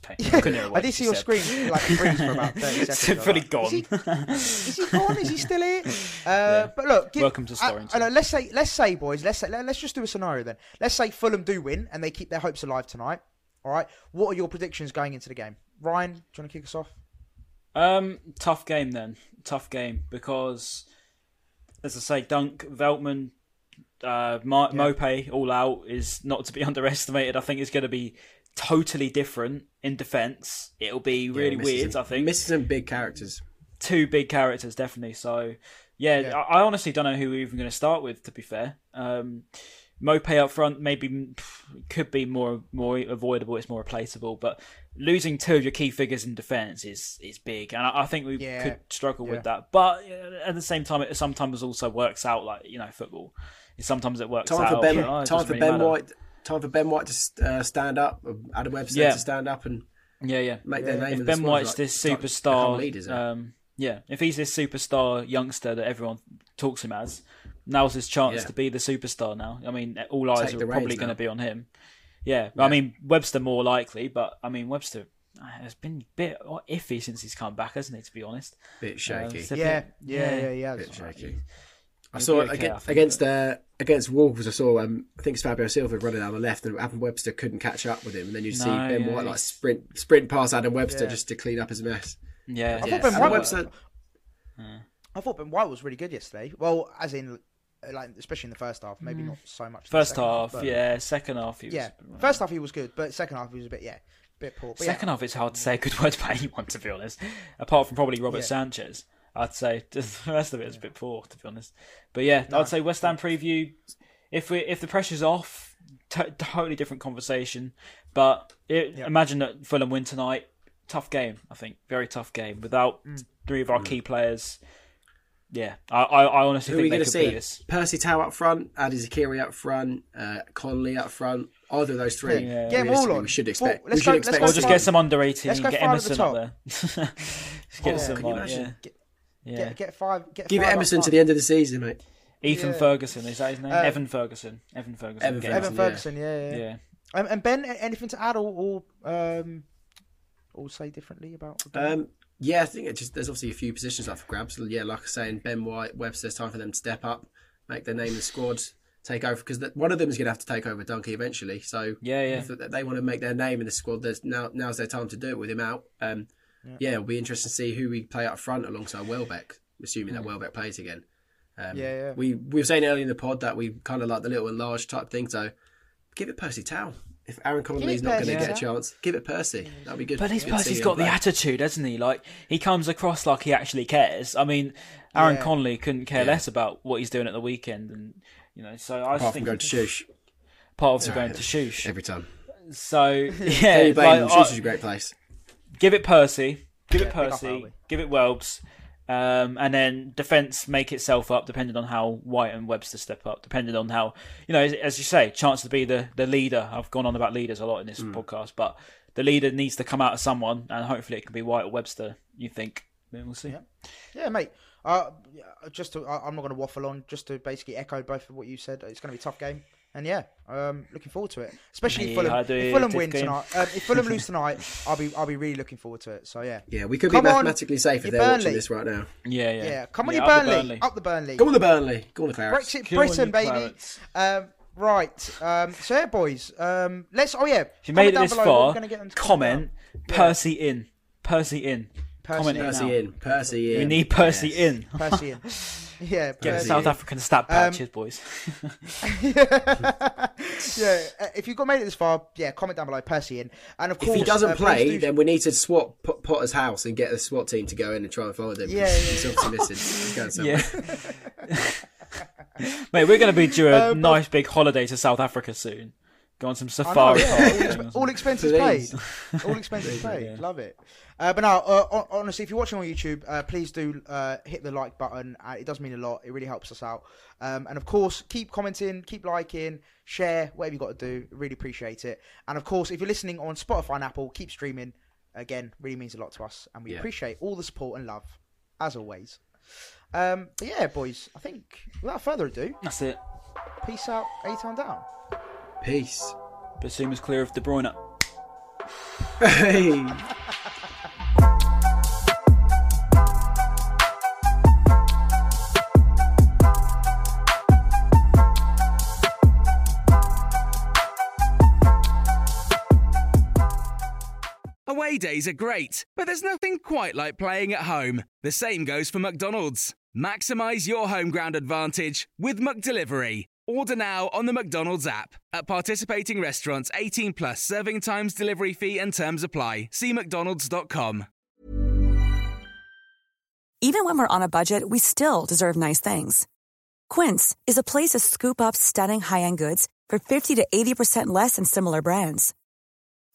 I, couldn't hear a I did see your said. screen like freeze for about thirty seconds. I was fully like, gone. Is he, is he gone? Is he still here? Uh, But look, give, Welcome to I- Storrington. I know, let's say, let's say, boys, let's say, let, us just do a scenario then. Let's say Fulham do win and they keep their hopes alive tonight. All right, what are your predictions going into the game? Ryan, do you want to kick us off? Um, tough game then. Tough game because, as I say, Dunk, Veltman, uh, Ma- Mope all out is not to be underestimated. I think it's going to be totally different in defence. It'll be really Misses weird. some- I think Misses some big characters. two big characters definitely. So yeah, Yeah. I, I honestly don't know who we're even going to start with. To be fair, um, Mope up front maybe pff, could be more more avoidable. It's more replaceable, but losing two of your key figures in defence is is big, and I, I think we Yeah. could struggle Yeah. with that. But uh, at the same time, it sometimes also works out like you know football. Sometimes it works Time out. for Ben. oh, time for really Ben matter. White. Time for Ben White to uh, stand up. Adam Webster Yeah. to stand up and Yeah, yeah. make their name. if the Ben squad, White's like, this superstar, leaders, um, yeah, if he's this superstar youngster that everyone talks him as, now's his chance Yeah. to be the superstar. Now, I mean, all eyes Take are probably going to be on him. Yeah, I mean Webster more likely, but I mean Webster uh, has been a bit iffy since he's come back, hasn't he? To be honest, bit Uh, shaky. it's Yeah, bit- yeah, yeah, yeah. bit shaky. I saw be okay, against, I think, against uh, against Wolves. I saw um, I think it's Fabio Silva running down the left, and Adam Webster couldn't catch up with him. And then you see Ben yeah, White like sprint sprint past Adam Webster Yeah. just to clean up his mess. Yeah, I Yeah, thought Ben White Webster. I thought Ben White was really good yesterday. Well, as in, uh, like especially in the first half, maybe not so much. first second half, yeah, second half, he was, yeah. First half he was good, but second half he was a bit, yeah, a bit poor. But Second yeah. half, it's hard to say a good word about anyone, to be honest. Apart from probably Robert Yeah. Sanchez, I'd say the rest of it is a bit poor, to be honest. But yeah, I'd say West Ham preview. If we if the pressure's off, to- totally different conversation. But it, imagine that Fulham win tonight. Tough game, I think. Very tough game without Mm. three of our key players. Yeah, I I, I honestly Who are we they going to beat see? us. Percy Tau up front, Adi Zeqiri up front, uh, Connolly up front. Either of those three. Get Yeah. 'em all on. We should Well, expect. let's we should go- let's expect. go Or just five- get some under 18 let's go get five at the Emerson up there. Get Oh, some, can you like, imagine? yeah. Yeah. Get, get five. Get Give it five up Emerson to the end of the season, mate. Ethan Yeah. Ferguson, is that his name? Uh, Evan Ferguson. Evan Ferguson. Evan Get Evan. Ferguson, yeah, yeah. Yeah. Um, and Ben, anything to add or, or um, or say differently about? the game? Um, yeah, I think it just there's obviously a few positions up for grabs. Yeah, like I say, in Ben White, Webster, it's time for them to step up, make their name in the squad, take over because one of them is going to have to take over Donkey eventually. So Yeah, yeah. if they want to make their name in the squad, there's now now's their time to do it with him out. Um, yeah. it'll be interesting to see who we play up front alongside Welbeck, assuming that Welbeck plays again. Um, Yeah, yeah. We we were saying earlier in the pod that we kind of like the little and large type thing. So give it Percy Tau. If Aaron Connolly's not going to get a chance, give it Percy. That'd be good. But this Good to see Percy's him got the attitude, hasn't he? Like he comes across like he actually cares. I mean, Aaron Yeah. Connolly couldn't care Yeah. less about what he's doing at the weekend, and you know. So I just Apart from think going to Shush part of the going to Shoosh. every time. So yeah, Hey, like, Bain, Shush is a great place. Give it Percy, give it Yeah, big up Percy, give it Welbs, um, and then defense make itself up depending on how White and Webster step up, depending on how you know, as, as you say, chance to be the the leader. I've gone on about leaders a lot in this Hmm. podcast, but the leader needs to come out of someone, and hopefully it can be White or Webster. You think? Then we'll see. Yeah, mate. Uh, just to, I, I'm not going to waffle on. Just to basically echo both of what you said. It's going to be a tough game. And yeah, um, looking forward to it. Especially if Fulham, if. Fulham win game. tonight. Um, if Fulham lose tonight, I'll be I'll be really looking forward to it. So yeah, Yeah, we could Come be on, mathematically safe if they're watching this right now. Yeah, yeah. yeah. Come on, Yeah, you up the Burnley, up the Burnley. Go on the Burnley. Go on the Clarets. Brexit Go Britain, you baby. Um, right. Um, so yeah, boys. Um, let's. Oh yeah. If you made it this below. Far, gonna get them comment down. Percy in. Percy in. Percy comment in. Percy in. Percy in. We need Percy Yes. in. Percy in. Yeah. Get the South. African stat patches, boys. yeah, if you've got made it this far, yeah, comment down below, Percy in. And of If course, he doesn't uh, play, do- then we need to swap P- Potter's house and get the SWAT team to go in and try and find him. Yeah, yeah, He's obviously missing. He's going somewhere. Yeah. Mate, we're going to be due a Uh, but- nice big holiday to South Africa soon. Go on some I know, safari. yeah, all, exp- all something. expenses Please. paid. All expenses paid. Love it. Uh, but now, uh, honestly, if you're watching on YouTube, uh, please do uh, hit the like button. Uh, it does mean a lot. It really helps us out. Um, and of course, keep commenting, keep liking, share, whatever you got to do. Really appreciate it. And of course, if you're listening on Spotify and Apple, keep streaming. Again, really means a lot to us, and we Yeah. appreciate all the support and love, as always. Um, but yeah, boys, I think without further ado, That's it. peace out, A Town down. Peace. But Bissouma's clear of De Bruyne. Hey. Away days are great, but there's nothing quite like playing at home. The same goes for McDonald's. Maximize your home ground advantage with McDelivery. Order now on the McDonald's app. At participating restaurants, 18 plus serving times, delivery fee, and terms apply. See McDonald's.com. Even when we're on a budget, we still deserve nice things. Quince is a place to scoop up stunning high-end goods for 50 to 80% less than similar brands.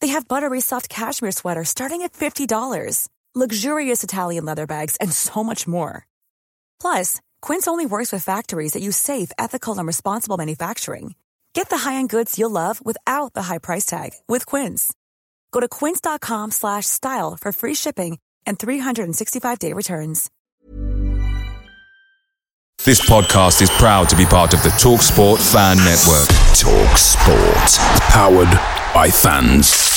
They have buttery soft cashmere sweaters starting at $50, luxurious Italian leather bags, and so much more. Plus, Quince only works with factories that use safe, ethical, and responsible manufacturing. Get the high-end goods you'll love without the high price tag with Quince. Go to quince.com slash style for free shipping and 365-day returns. This podcast is proud to be part of the TalkSport Fan Network. Talk Sport. Powered by fans.